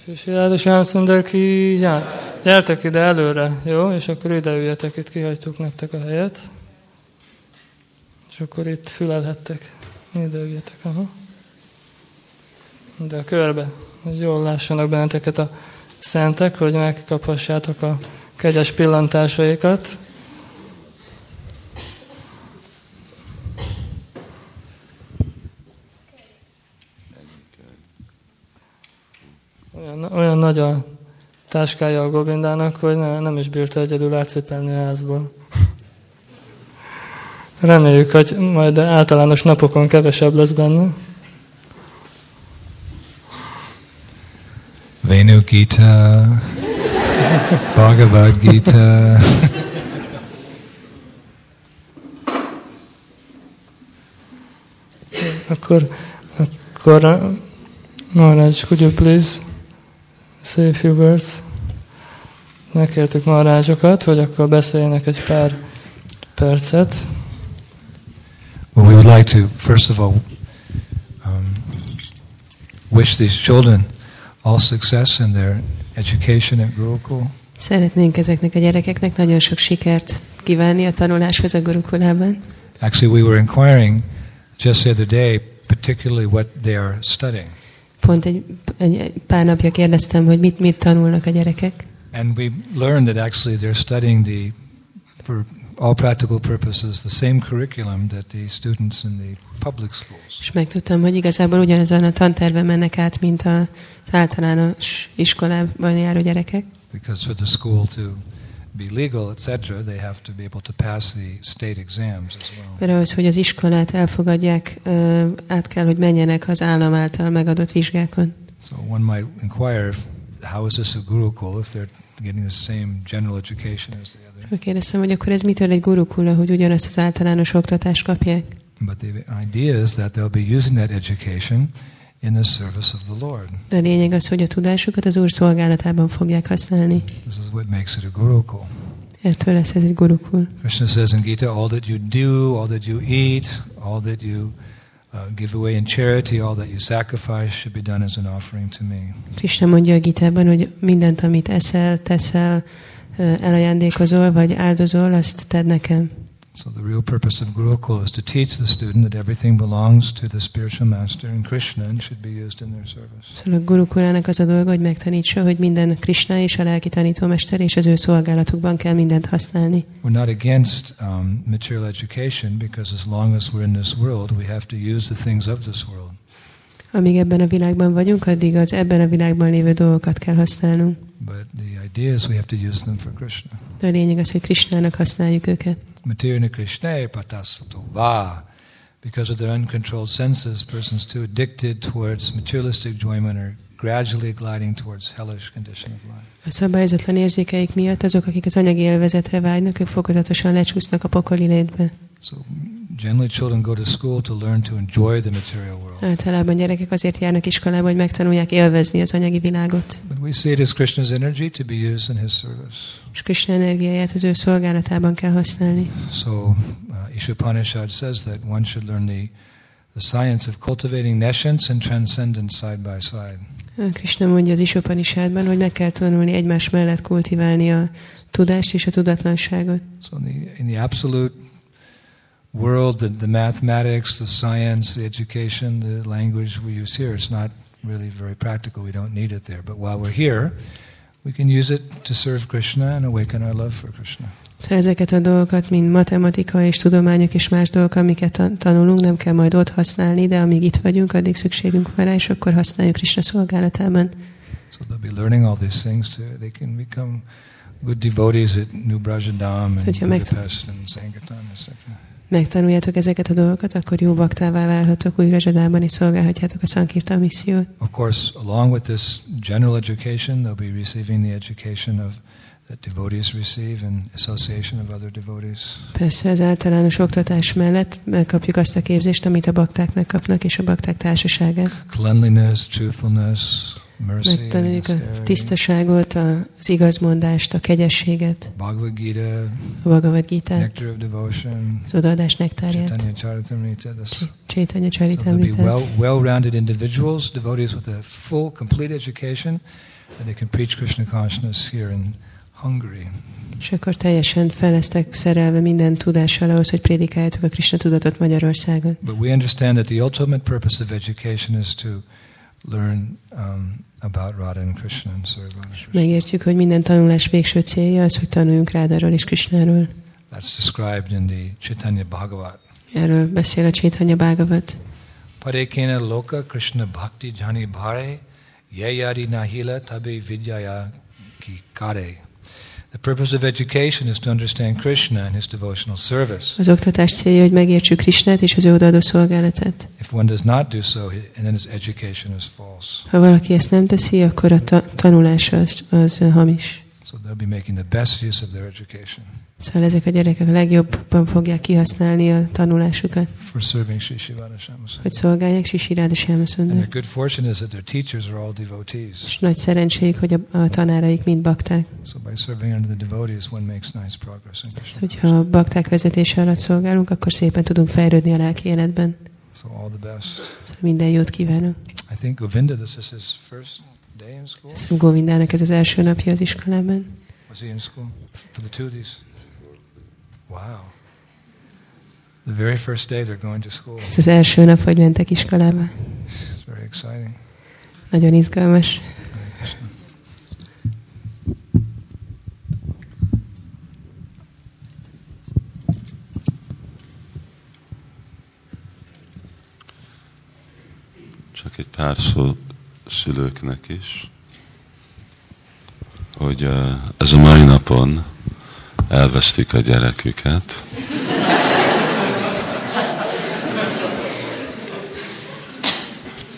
Sisirád és Jámszundar ki, já. Gyertek ide előre, jó? És akkor ide üljetek, itt kihagytuk nektek a helyet. És akkor itt fülelhettek. Ide üljetek, aha. De a körbe, hogy jól lássanak benneteket a szentek, hogy megkaphassátok a kegyes pillantásaikat. Olyan, olyan nagy a táskája a Govindának, hogy ne, nem is bírta egyedül átszépelni a házból. Reméljük, hogy majd általános napokon kevesebb lesz benne. Venu Gita Bhagavad Gita Akkor, akkor Maharaj, could you please say a few words? Megkértük Maharajsokat, hogy akkor beszéljenek egy pár percet. Well, we would like to, first of all, um, wish these children all success in their education at Gurukul. Szeretnénk ezeknek a gyerekeknek nagyon sok sikert kívánni a tanuláshoz a Gurukulában. Actually, we were inquiring just the other day, particularly what they are studying. Pont egy, egy pár napja kérdeztem, hogy mit, mit tanulnak a gyerekek. And we learned that actually they're studying the, for all practical purposes, the same curriculum that the students in the public schools. És megtudtam, hogy igazából ugyanazon a tanterven mennek át, mint az általános iskolában járó gyerekek. Because for the school to be legal, etc., they have to be able to pass the state exams as well. Mert ahhoz, hogy az iskolát elfogadják, át kell, hogy menjenek az állam által megadott vizsgákon. So one might inquire, how is this a Gurukul if they're getting the same general education as the? Kérdeztem, hogy akkor ez mitől egy gurukula, hogy ugyanazt az általános oktatást kapják? But the idea is that they'll be using that education in the service of the Lord. De a lényeg az, hogy a tudásukat az Úr szolgálatában fogják használni. This is what makes it a Gurukul. Ettől lesz ez egy gurukul. Krishna says in Gita, all that you do, all that you eat, all that you uh, give away in charity, all that you sacrifice should be done as an offering to me. Krishna mondja a Gitában, hogy mindent, amit eszel, teszel, elajándékozol, vagy áldozol, azt tedd nekem. So the real purpose of Gurukul is to teach the student that everything belongs to the spiritual master and Krishna and should be used in their service. Szóval a gurukulának az a dolga, hogy megtanítsa, hogy minden Krishna és a lelki tanítómester és az ő szolgálatukban kell mindent használni. We're not against um, material education because as long as we're in this world, we have to use the things of this world. Amíg ebben a világban vagyunk, addig az ebben a világban lévő dolgokat kell használnunk. But the idea is we have to use them for Krishna. De a lényeg az, hogy Krishnának használjuk őket. Materina Krishna patasvato va. Because of their uncontrolled senses, persons too addicted towards materialistic enjoyment are gradually gliding towards hellish condition of life. A szabályozatlan érzékeik miatt azok, akik az anyagi élvezetre vágynak, ők fokozatosan lecsúsznak a pokoli létbe. So generally children go to school to learn to enjoy the material world. Általában gyerekek azért járnak iskolába, hogy megtanulják élvezni az anyagi világot. But we see it as Krishna's energy to be used in his service. És Krishna energiáját az ő szolgálatában kell használni. So uh, Ishopanishad says that one should learn the, the science of cultivating nescience and transcendence side by side. Krishna mondja az Isopanishadban, hogy meg kell tanulni egymás mellett kultiválni a tudást és a tudatlanságot. So in the, in the absolute world, the, the mathematics, the science, the education, the language we use here, it's not really very practical. We don't need it there. But while we're here, we can use it to serve Krishna and awaken our love for Krishna. Szóval ezeket a dolgokat, mint matematika és tudományok és más dolgok, amiket tan- tanulunk, nem kell majd ott használni, de amíg itt vagyunk, addig szükségünk van rá, és akkor használjuk Krishna szolgálatában. So they'll be learning all these things. To, they can become good devotees at New Brajadam and Budapest and Sankirtan, etc. Megtanuljátok ezeket a dolgokat, akkor jó baktává válhatok új Rajadában, és szolgálhatjátok a Sankirtan missziót. Of course, along with this general education, they'll be receiving the education of that devotees receive in association of other devotees. Persze az általános oktatás mellett megkapjuk azt a képzést, amit a bakták megkapnak, és a bakták társaságát. Cleanliness, truthfulness, Megtanuljuk a tisztaságot, az igazmondást, a kegyességet, Bhagavad Gita, a Bhagavad Gita-t, az odaadás nektárját, Chaitanya Charitamrita. Well-rounded individuals, devotees with a full, complete education, and they can preach Krishna consciousness here in Hungary. És akkor teljesen fel lesztek szerelve minden tudással ahhoz, hogy prédikáljátok a Krishna tudatot Magyarországon. But we understand that the ultimate purpose of education is to learn um, about Radha and Krishna and serve Radha Krishna. Megértjük, hogy minden tanulás végső célja az, hogy tanuljunk Rádáról és Krishnáról. That's described in the Chaitanya Bhagavat. Erről beszél a Csétanya Bhagavat. Parekena loka Krishna bhakti jhani bhare yayadi nahila tabe vidyaya ki kare. The purpose of education is to understand Krishna and his devotional service. Az oktatás célja, hogy megértsük Krishnát és az ő odaadó szolgálatát. If one does not do so, then his education is false. Ha valaki ezt nem teszi, akkor a ta- tanulása az, az hamis. So they'll be making the best use of their education Szóval ezek a gyerekek a legjobban fogják kihasználni a tanulásukat, for serving Sri hogy szolgálják Sisiráda And Sámaszundar. their good fortune is that their teachers are all devotees. És nagy szerencséjük, hogy a, a tanáraik mind bakták. So by serving under the devotees, one makes nice progress in Krishna. Hogyha a bakták vezetése alatt szolgálunk, akkor szépen tudunk fejlődni a lelki életben. So all the best. Szóval minden jót kívánok. I think Govinda, this is his first day in school. Hiszem Govindának ez az első napja az iskolában. Was he in school for the two of these? Wow. The very first day they're going to school. Ez az első nap, hogy mentek iskolába. It's very exciting. Nagyon izgalmas. Csak egy pár szó szülőknek is, hogy eh, ez a mai napon elvesztik a gyereküket.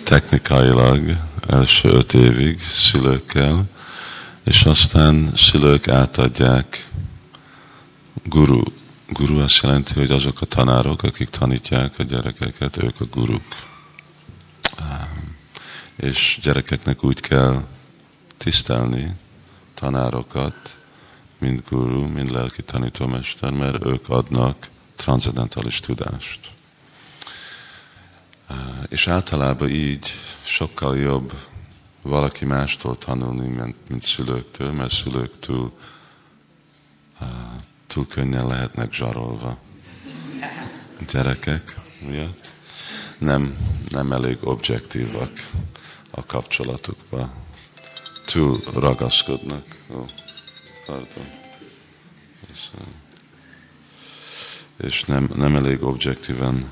Technikailag első öt évig szülőkkel, és aztán szülők átadják guru. Guru azt jelenti, hogy azok a tanárok, akik tanítják a gyerekeket, ők a guruk és gyerekeknek úgy kell tisztelni tanárokat, mint guru, mint lelki tanítómester, mert ők adnak transzendentális tudást. És általában így sokkal jobb valaki mástól tanulni, mint, mint szülőktől, mert szülőktől túl könnyen lehetnek zsarolva. Gyerekek miatt nem, nem elég objektívak a kapcsolatukba. Túl ragaszkodnak. Ó, pardon. És, és nem, nem elég objektíven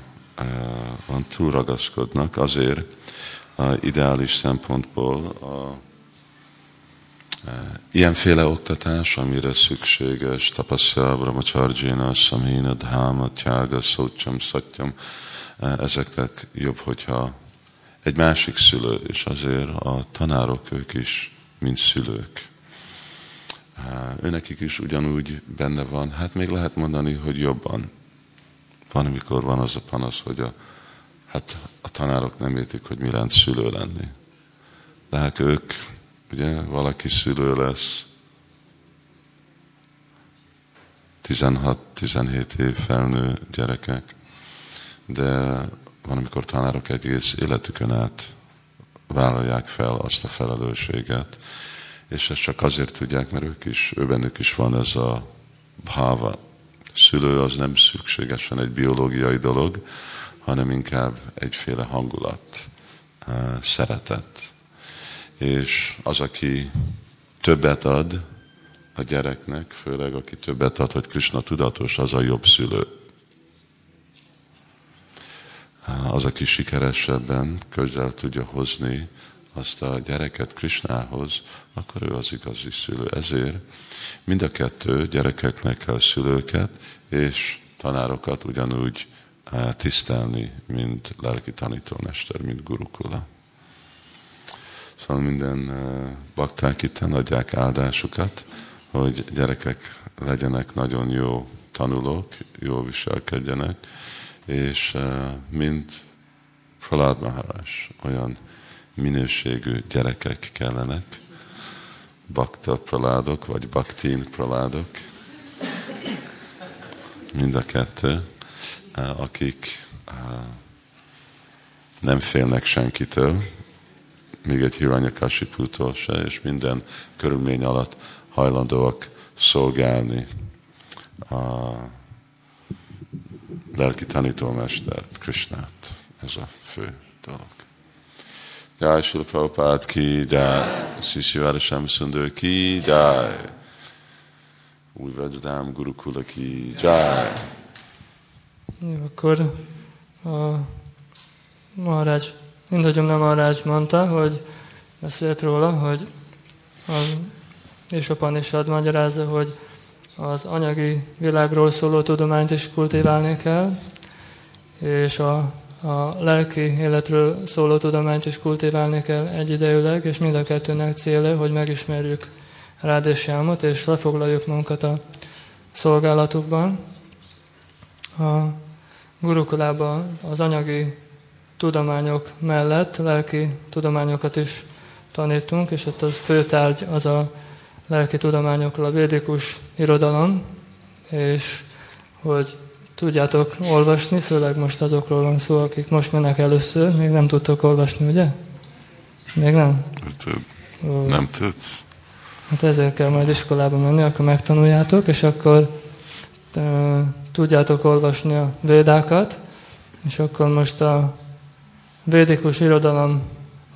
van, túl ragaszkodnak, azért uh, ideális szempontból a ilyenféle oktatás, amire szükséges, tapasztja brahmacharjina, samhina, dháma, tyága, szócsam, szattyam, ezeknek jobb, hogyha egy másik szülő, és azért a tanárok ők is, mint szülők. Őnekik is ugyanúgy benne van, hát még lehet mondani, hogy jobban. Van, amikor van az a panasz, hogy a, hát a tanárok nem értik, hogy mi lent szülő lenni. De hát ők, ugye, valaki szülő lesz, 16-17 év felnő gyerekek, de van, amikor tanárok egész életükön át vállalják fel azt a felelősséget, és ezt csak azért tudják, mert ők is, őbenük is van ez a bhava. Szülő az nem szükségesen egy biológiai dolog, hanem inkább egyféle hangulat, eh, szeretet. És az, aki többet ad a gyereknek, főleg aki többet ad, hogy Krishna tudatos, az a jobb szülő. Eh, az, aki sikeresebben közel tudja hozni azt a gyereket Krisnához, akkor ő az igazi szülő. Ezért mind a kettő gyerekeknek kell szülőket és tanárokat ugyanúgy eh, tisztelni, mint lelki tanítómester, mint gurukula. Szóval minden eh, bakták itt adják áldásukat, hogy gyerekek legyenek nagyon jó tanulók, jó viselkedjenek, és eh, mint Maharás, olyan minőségű gyerekek kellenek, bakta praládok, vagy baktin praládok, mind a kettő, akik nem félnek senkitől, még egy Hiranyakasipútól se, és minden körülmény alatt hajlandóak szolgálni a lelki tanítómestert, Krishnát. Ez a fő dolog. Jai Srila Prabhupada ki, jai Sri Shivara Shamsundar ki, jai Új Vrajadám Gurukula ki, jai akkor a Maharaj, Indhagyom nem Maharaj mondta, hogy beszélt róla, hogy az és a Panisad magyarázza, hogy az anyagi világról szóló tudományt is kultiválni kell, és a a lelki életről szóló tudományt is kultiválni kell egyidejűleg, és mind a kettőnek célja, hogy megismerjük Rádésjámot, és lefoglaljuk magunkat a szolgálatukban. A gurukulában az anyagi tudományok mellett lelki tudományokat is tanítunk, és ott az főtárgy az a lelki tudományokról a védikus irodalom, és hogy tudjátok olvasni, főleg most azokról van szó, akik most mennek először, még nem tudtok olvasni, ugye? Még nem? Tud. Nem tudsz. Hát ezért kell majd iskolába menni, akkor megtanuljátok, és akkor e, tudjátok olvasni a védákat, és akkor most a védikus irodalom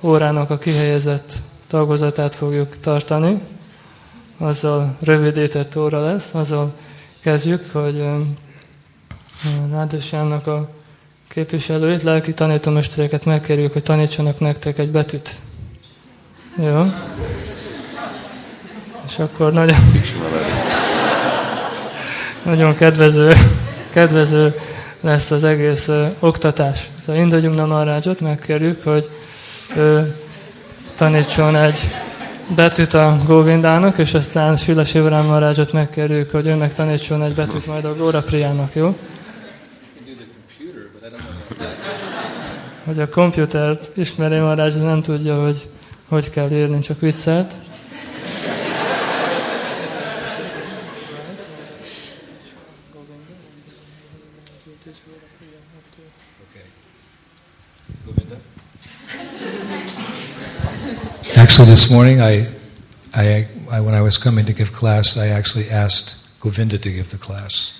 órának a kihelyezett tagozatát fogjuk tartani. Azzal rövidített óra lesz, azzal kezdjük, hogy Rádösjának a képviselőit, lelki tanítómestereket megkérjük, hogy tanítsanak nektek egy betűt. Jó? És akkor nagyon, nagyon kedvező, kedvező lesz az egész uh, oktatás. Szóval Indagyumna Marácsot megkérjük, hogy ő tanítson egy betűt a Govindának, és aztán Sila Sivrán Marácsot megkérjük, hogy ő meg egy betűt majd a Góra Priának, jó? Hogy a komputert ismeri Marács, de nem tudja, hogy hogy kell írni, csak viccelt. Actually, this morning, I, I, I, when I was coming to give class, I actually asked Govinda to give the class.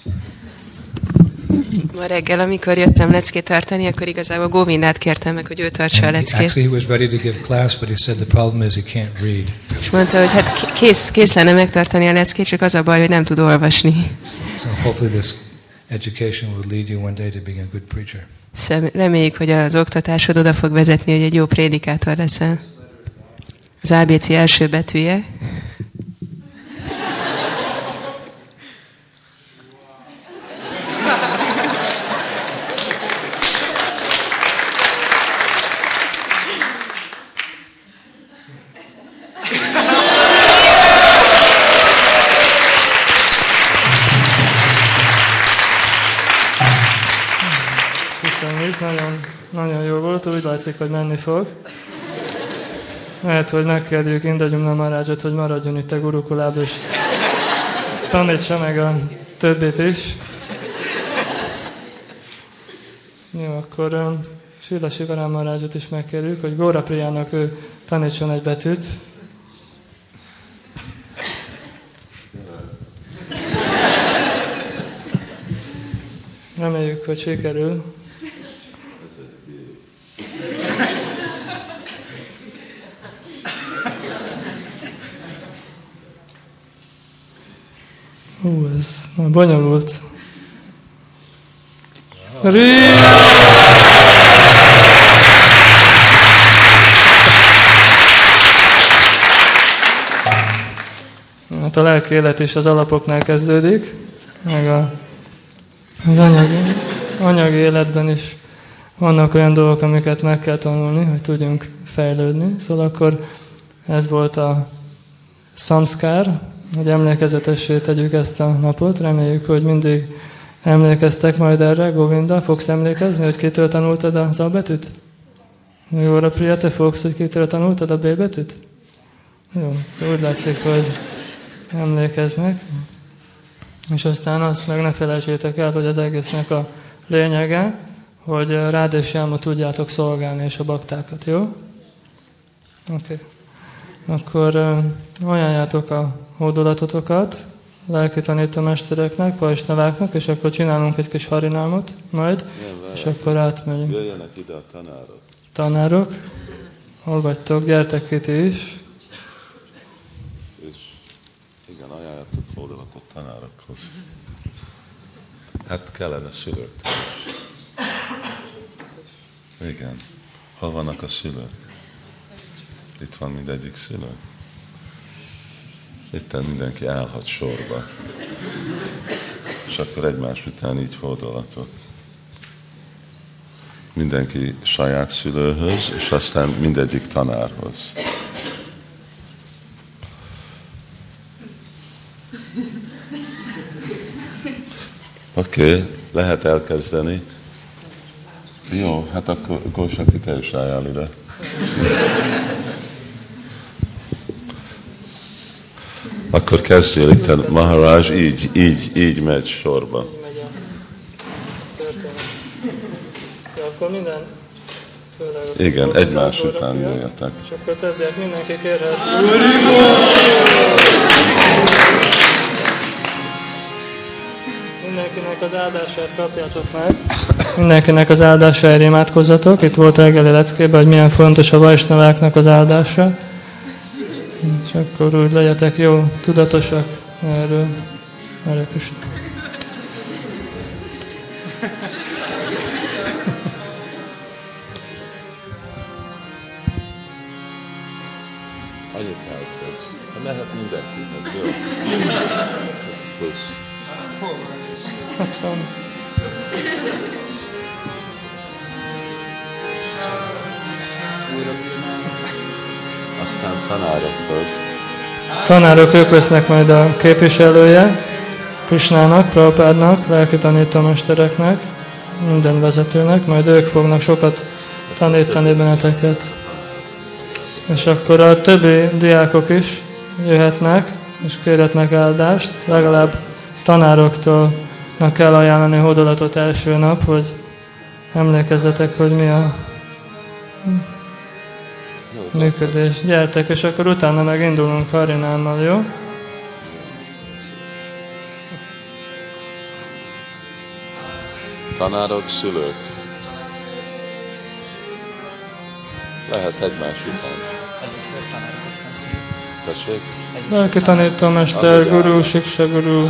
Ma reggel, amikor jöttem leckét tartani, akkor igazából Govindát kértem meg, hogy ő tartsa a leckét. Actually, he was ready to give class, but he said the problem is he can't read. És mondta, hogy hát kész, kész lenne megtartani a leckét, csak az a baj, hogy nem tud olvasni. So hopefully this education will lead you one day to being a good preacher. Reméljük, hogy az oktatásod oda fog vezetni, hogy egy jó prédikátor leszel. Az ABC első betűje. Úgy látszik, hogy menni fog. Lehet, hogy megkérjük Indagyumna Marázsot, hogy maradjon itt a gurukulába, és tanítsa meg a többit is. Jó, akkor um, Sila Sivarám Marázsot is megkérjük, hogy Góra Priának ő tanítson egy betűt. Reméljük, hogy sikerül. Bonyolult. Hát a lelki élet is az alapoknál kezdődik, meg a, az anyagi, anyagi életben is vannak olyan dolgok, amiket meg kell tanulni, hogy tudjunk fejlődni. Szóval akkor ez volt a samskár, hogy emlékezetessé tegyük ezt a napot. Reméljük, hogy mindig emlékeztek majd erre. Govinda, fogsz emlékezni, hogy kitől tanultad az A betűt? Jóra Priya, te fogsz, hogy kitől tanultad a B betűt? Jó, szóval úgy látszik, hogy emlékeznek. És aztán azt meg ne felejtsétek el, hogy az egésznek a lényege, hogy rád és Jáma tudjátok szolgálni és a baktákat, jó? Oké. Okay. Akkor ajánljátok a hódolatotokat lelki tanítómestereknek, pajsnaváknak, és akkor csinálunk egy kis harinámot majd, és akkor átmegyünk. Jöjjenek ide a tanárok. Tanárok, hol vagytok? Gyertek ki ti is. És igen, ajánljátok hódolatot tanárokhoz. Hát kellene szülők. Igen. Hol vannak a szülők? Itt van mindegyik szülő. Itt mindenki állhat sorba. És akkor egymás után így hódolatot. Mindenki saját szülőhöz, és aztán mindegyik tanárhoz. Oké, okay, lehet elkezdeni. Jó, hát akkor Gósaki, te is álljál ide. Akkor kezdjél itt a Maharaj, így, így, így megy sorba. akkor minden igen, egymás után jöjjetek. És akkor többiek mindenki kérhet. Mindenkinek az áldását kapjátok meg. Mindenkinek az áldásáért imádkozzatok. Itt volt reggeli leckében, hogy milyen fontos a vajsnaváknak az áldása. Akkor úgy legyetek jó, tudatosak erről. Hare Krishna. Tanárok, ők lesznek majd a képviselője Krisnának, Prabhupádnak, lelki tanítómestereknek, minden vezetőnek, majd ők fognak sokat tanítani benneteket. És akkor a többi diákok is jöhetnek, és kérhetnek áldást, legalább tanároktól kell ajánlani hódolatot első nap, hogy emlékezzetek, hogy mi a működés. Gyertek, és akkor utána megindulunk Harinámmal, jó? Tanárok, szülők. Lehet egymás után. Először tanárok, aztán szülők. Tessék? Lelki tanítómester, guru, siksa guru.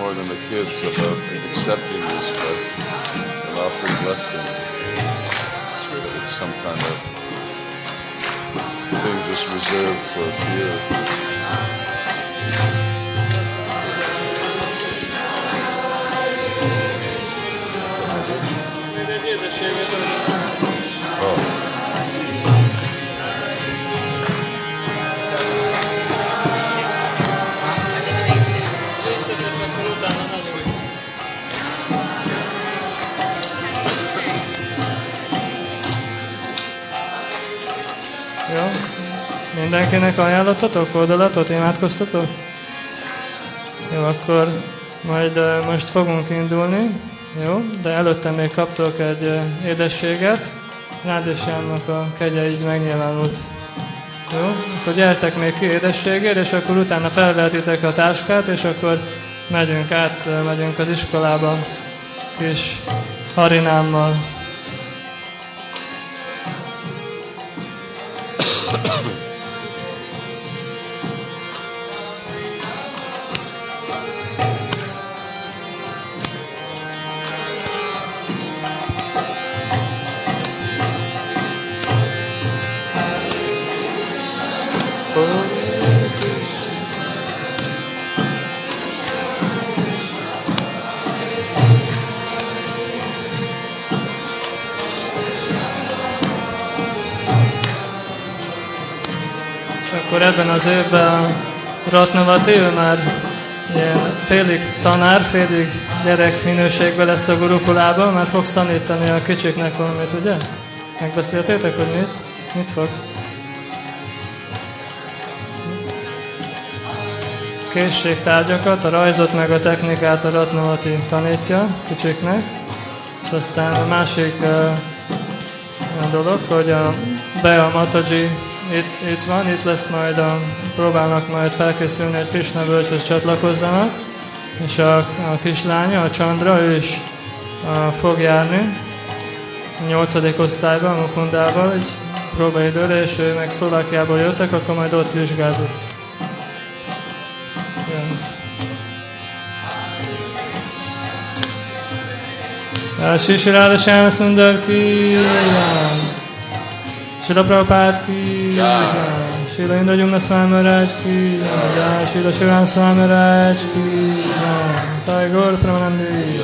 More than the kids about uh, accepting this gift and offering blessings. It's some kind of thing just reserved for a few. Mindenkinek ajánlottatok oldalatot, imádkoztatok? Jó, akkor majd uh, most fogunk indulni, jó? De előtte még kaptok egy uh, édességet, rád és Jánnak a kegye így megnyilvánult. Jó? Akkor gyertek még ki édességért, és akkor utána felvehetitek a táskát, és akkor megyünk át, megyünk az iskolába kis harinámmal. Az évben Ratnavati, ő már ilyen félig tanár, félig gyerek minőségben lesz a gurukulában, már fogsz tanítani a kicsiknek valamit, ugye? Megbeszéltétek, hogy mit? Mit fogsz? Készségtárgyakat, a rajzot meg a technikát a Ratnavati tanítja kicsiknek, és aztán a másik uh, dolog, hogy a Bea Mataji itt, itt van, itt lesz majd a, próbálnak majd felkészülni, hogy Krishna bölcsös csatlakozzanak, és a, a kislánya, a Chandra, ő is a, fog járni a nyolcadik osztályban, Mukundával, egy próbaidőre, és ő meg Szlovákiából jöttek, akkor majd ott vizsgázott. Shri Radha Shyam Sundar ki jai. Shila Prabhupada ki jai. Shila Indra Jumna Swami Maharaj ki jai. Shila Shivan Swami Maharaj ki jai. Pramanandi.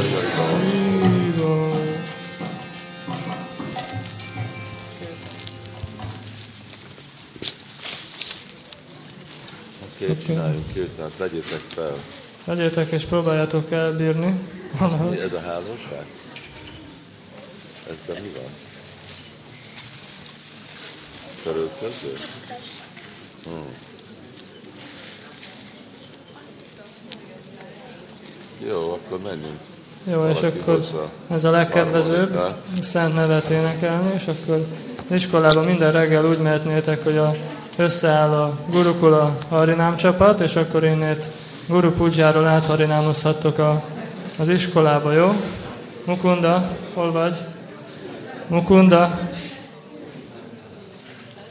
Oké, csináljuk kirtát, vegyétek fel. Legyetek és próbáljátok elbírni. Ez a házasság? Ezben mi van? Törődköző? Hmm. Jó, akkor menjünk. Jó, és akkor ez a legkedvezőbb, szent nevet énekelni, és akkor iskolában minden reggel úgy mehetnétek, hogy a, összeáll a Gurukula Harinám csapat, és akkor innét Guru Pujáról átharinámozhattok a, az iskolába, jó? Mukunda, hol vagy? Mukunda,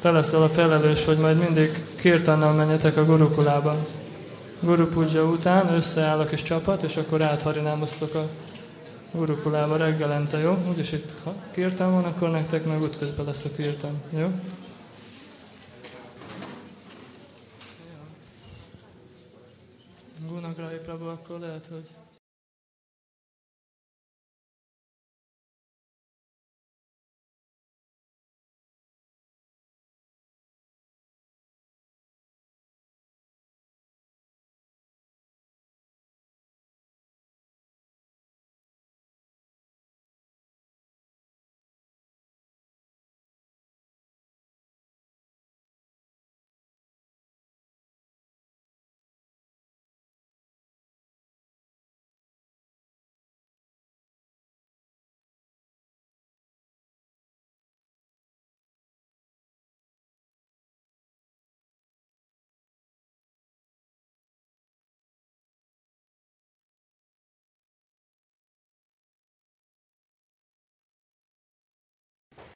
te leszel a felelős, hogy majd mindig kirtannal menjetek a Gurukulába. Guru után összeáll a kis csapat, és akkor átharinámoztok a Gurukulába reggelente, jó? Úgyis itt ha kirtan van, akkor nektek meg útközben lesz a kirtan, jó? Gunagrahi Prabhu, akkor lehet, hogy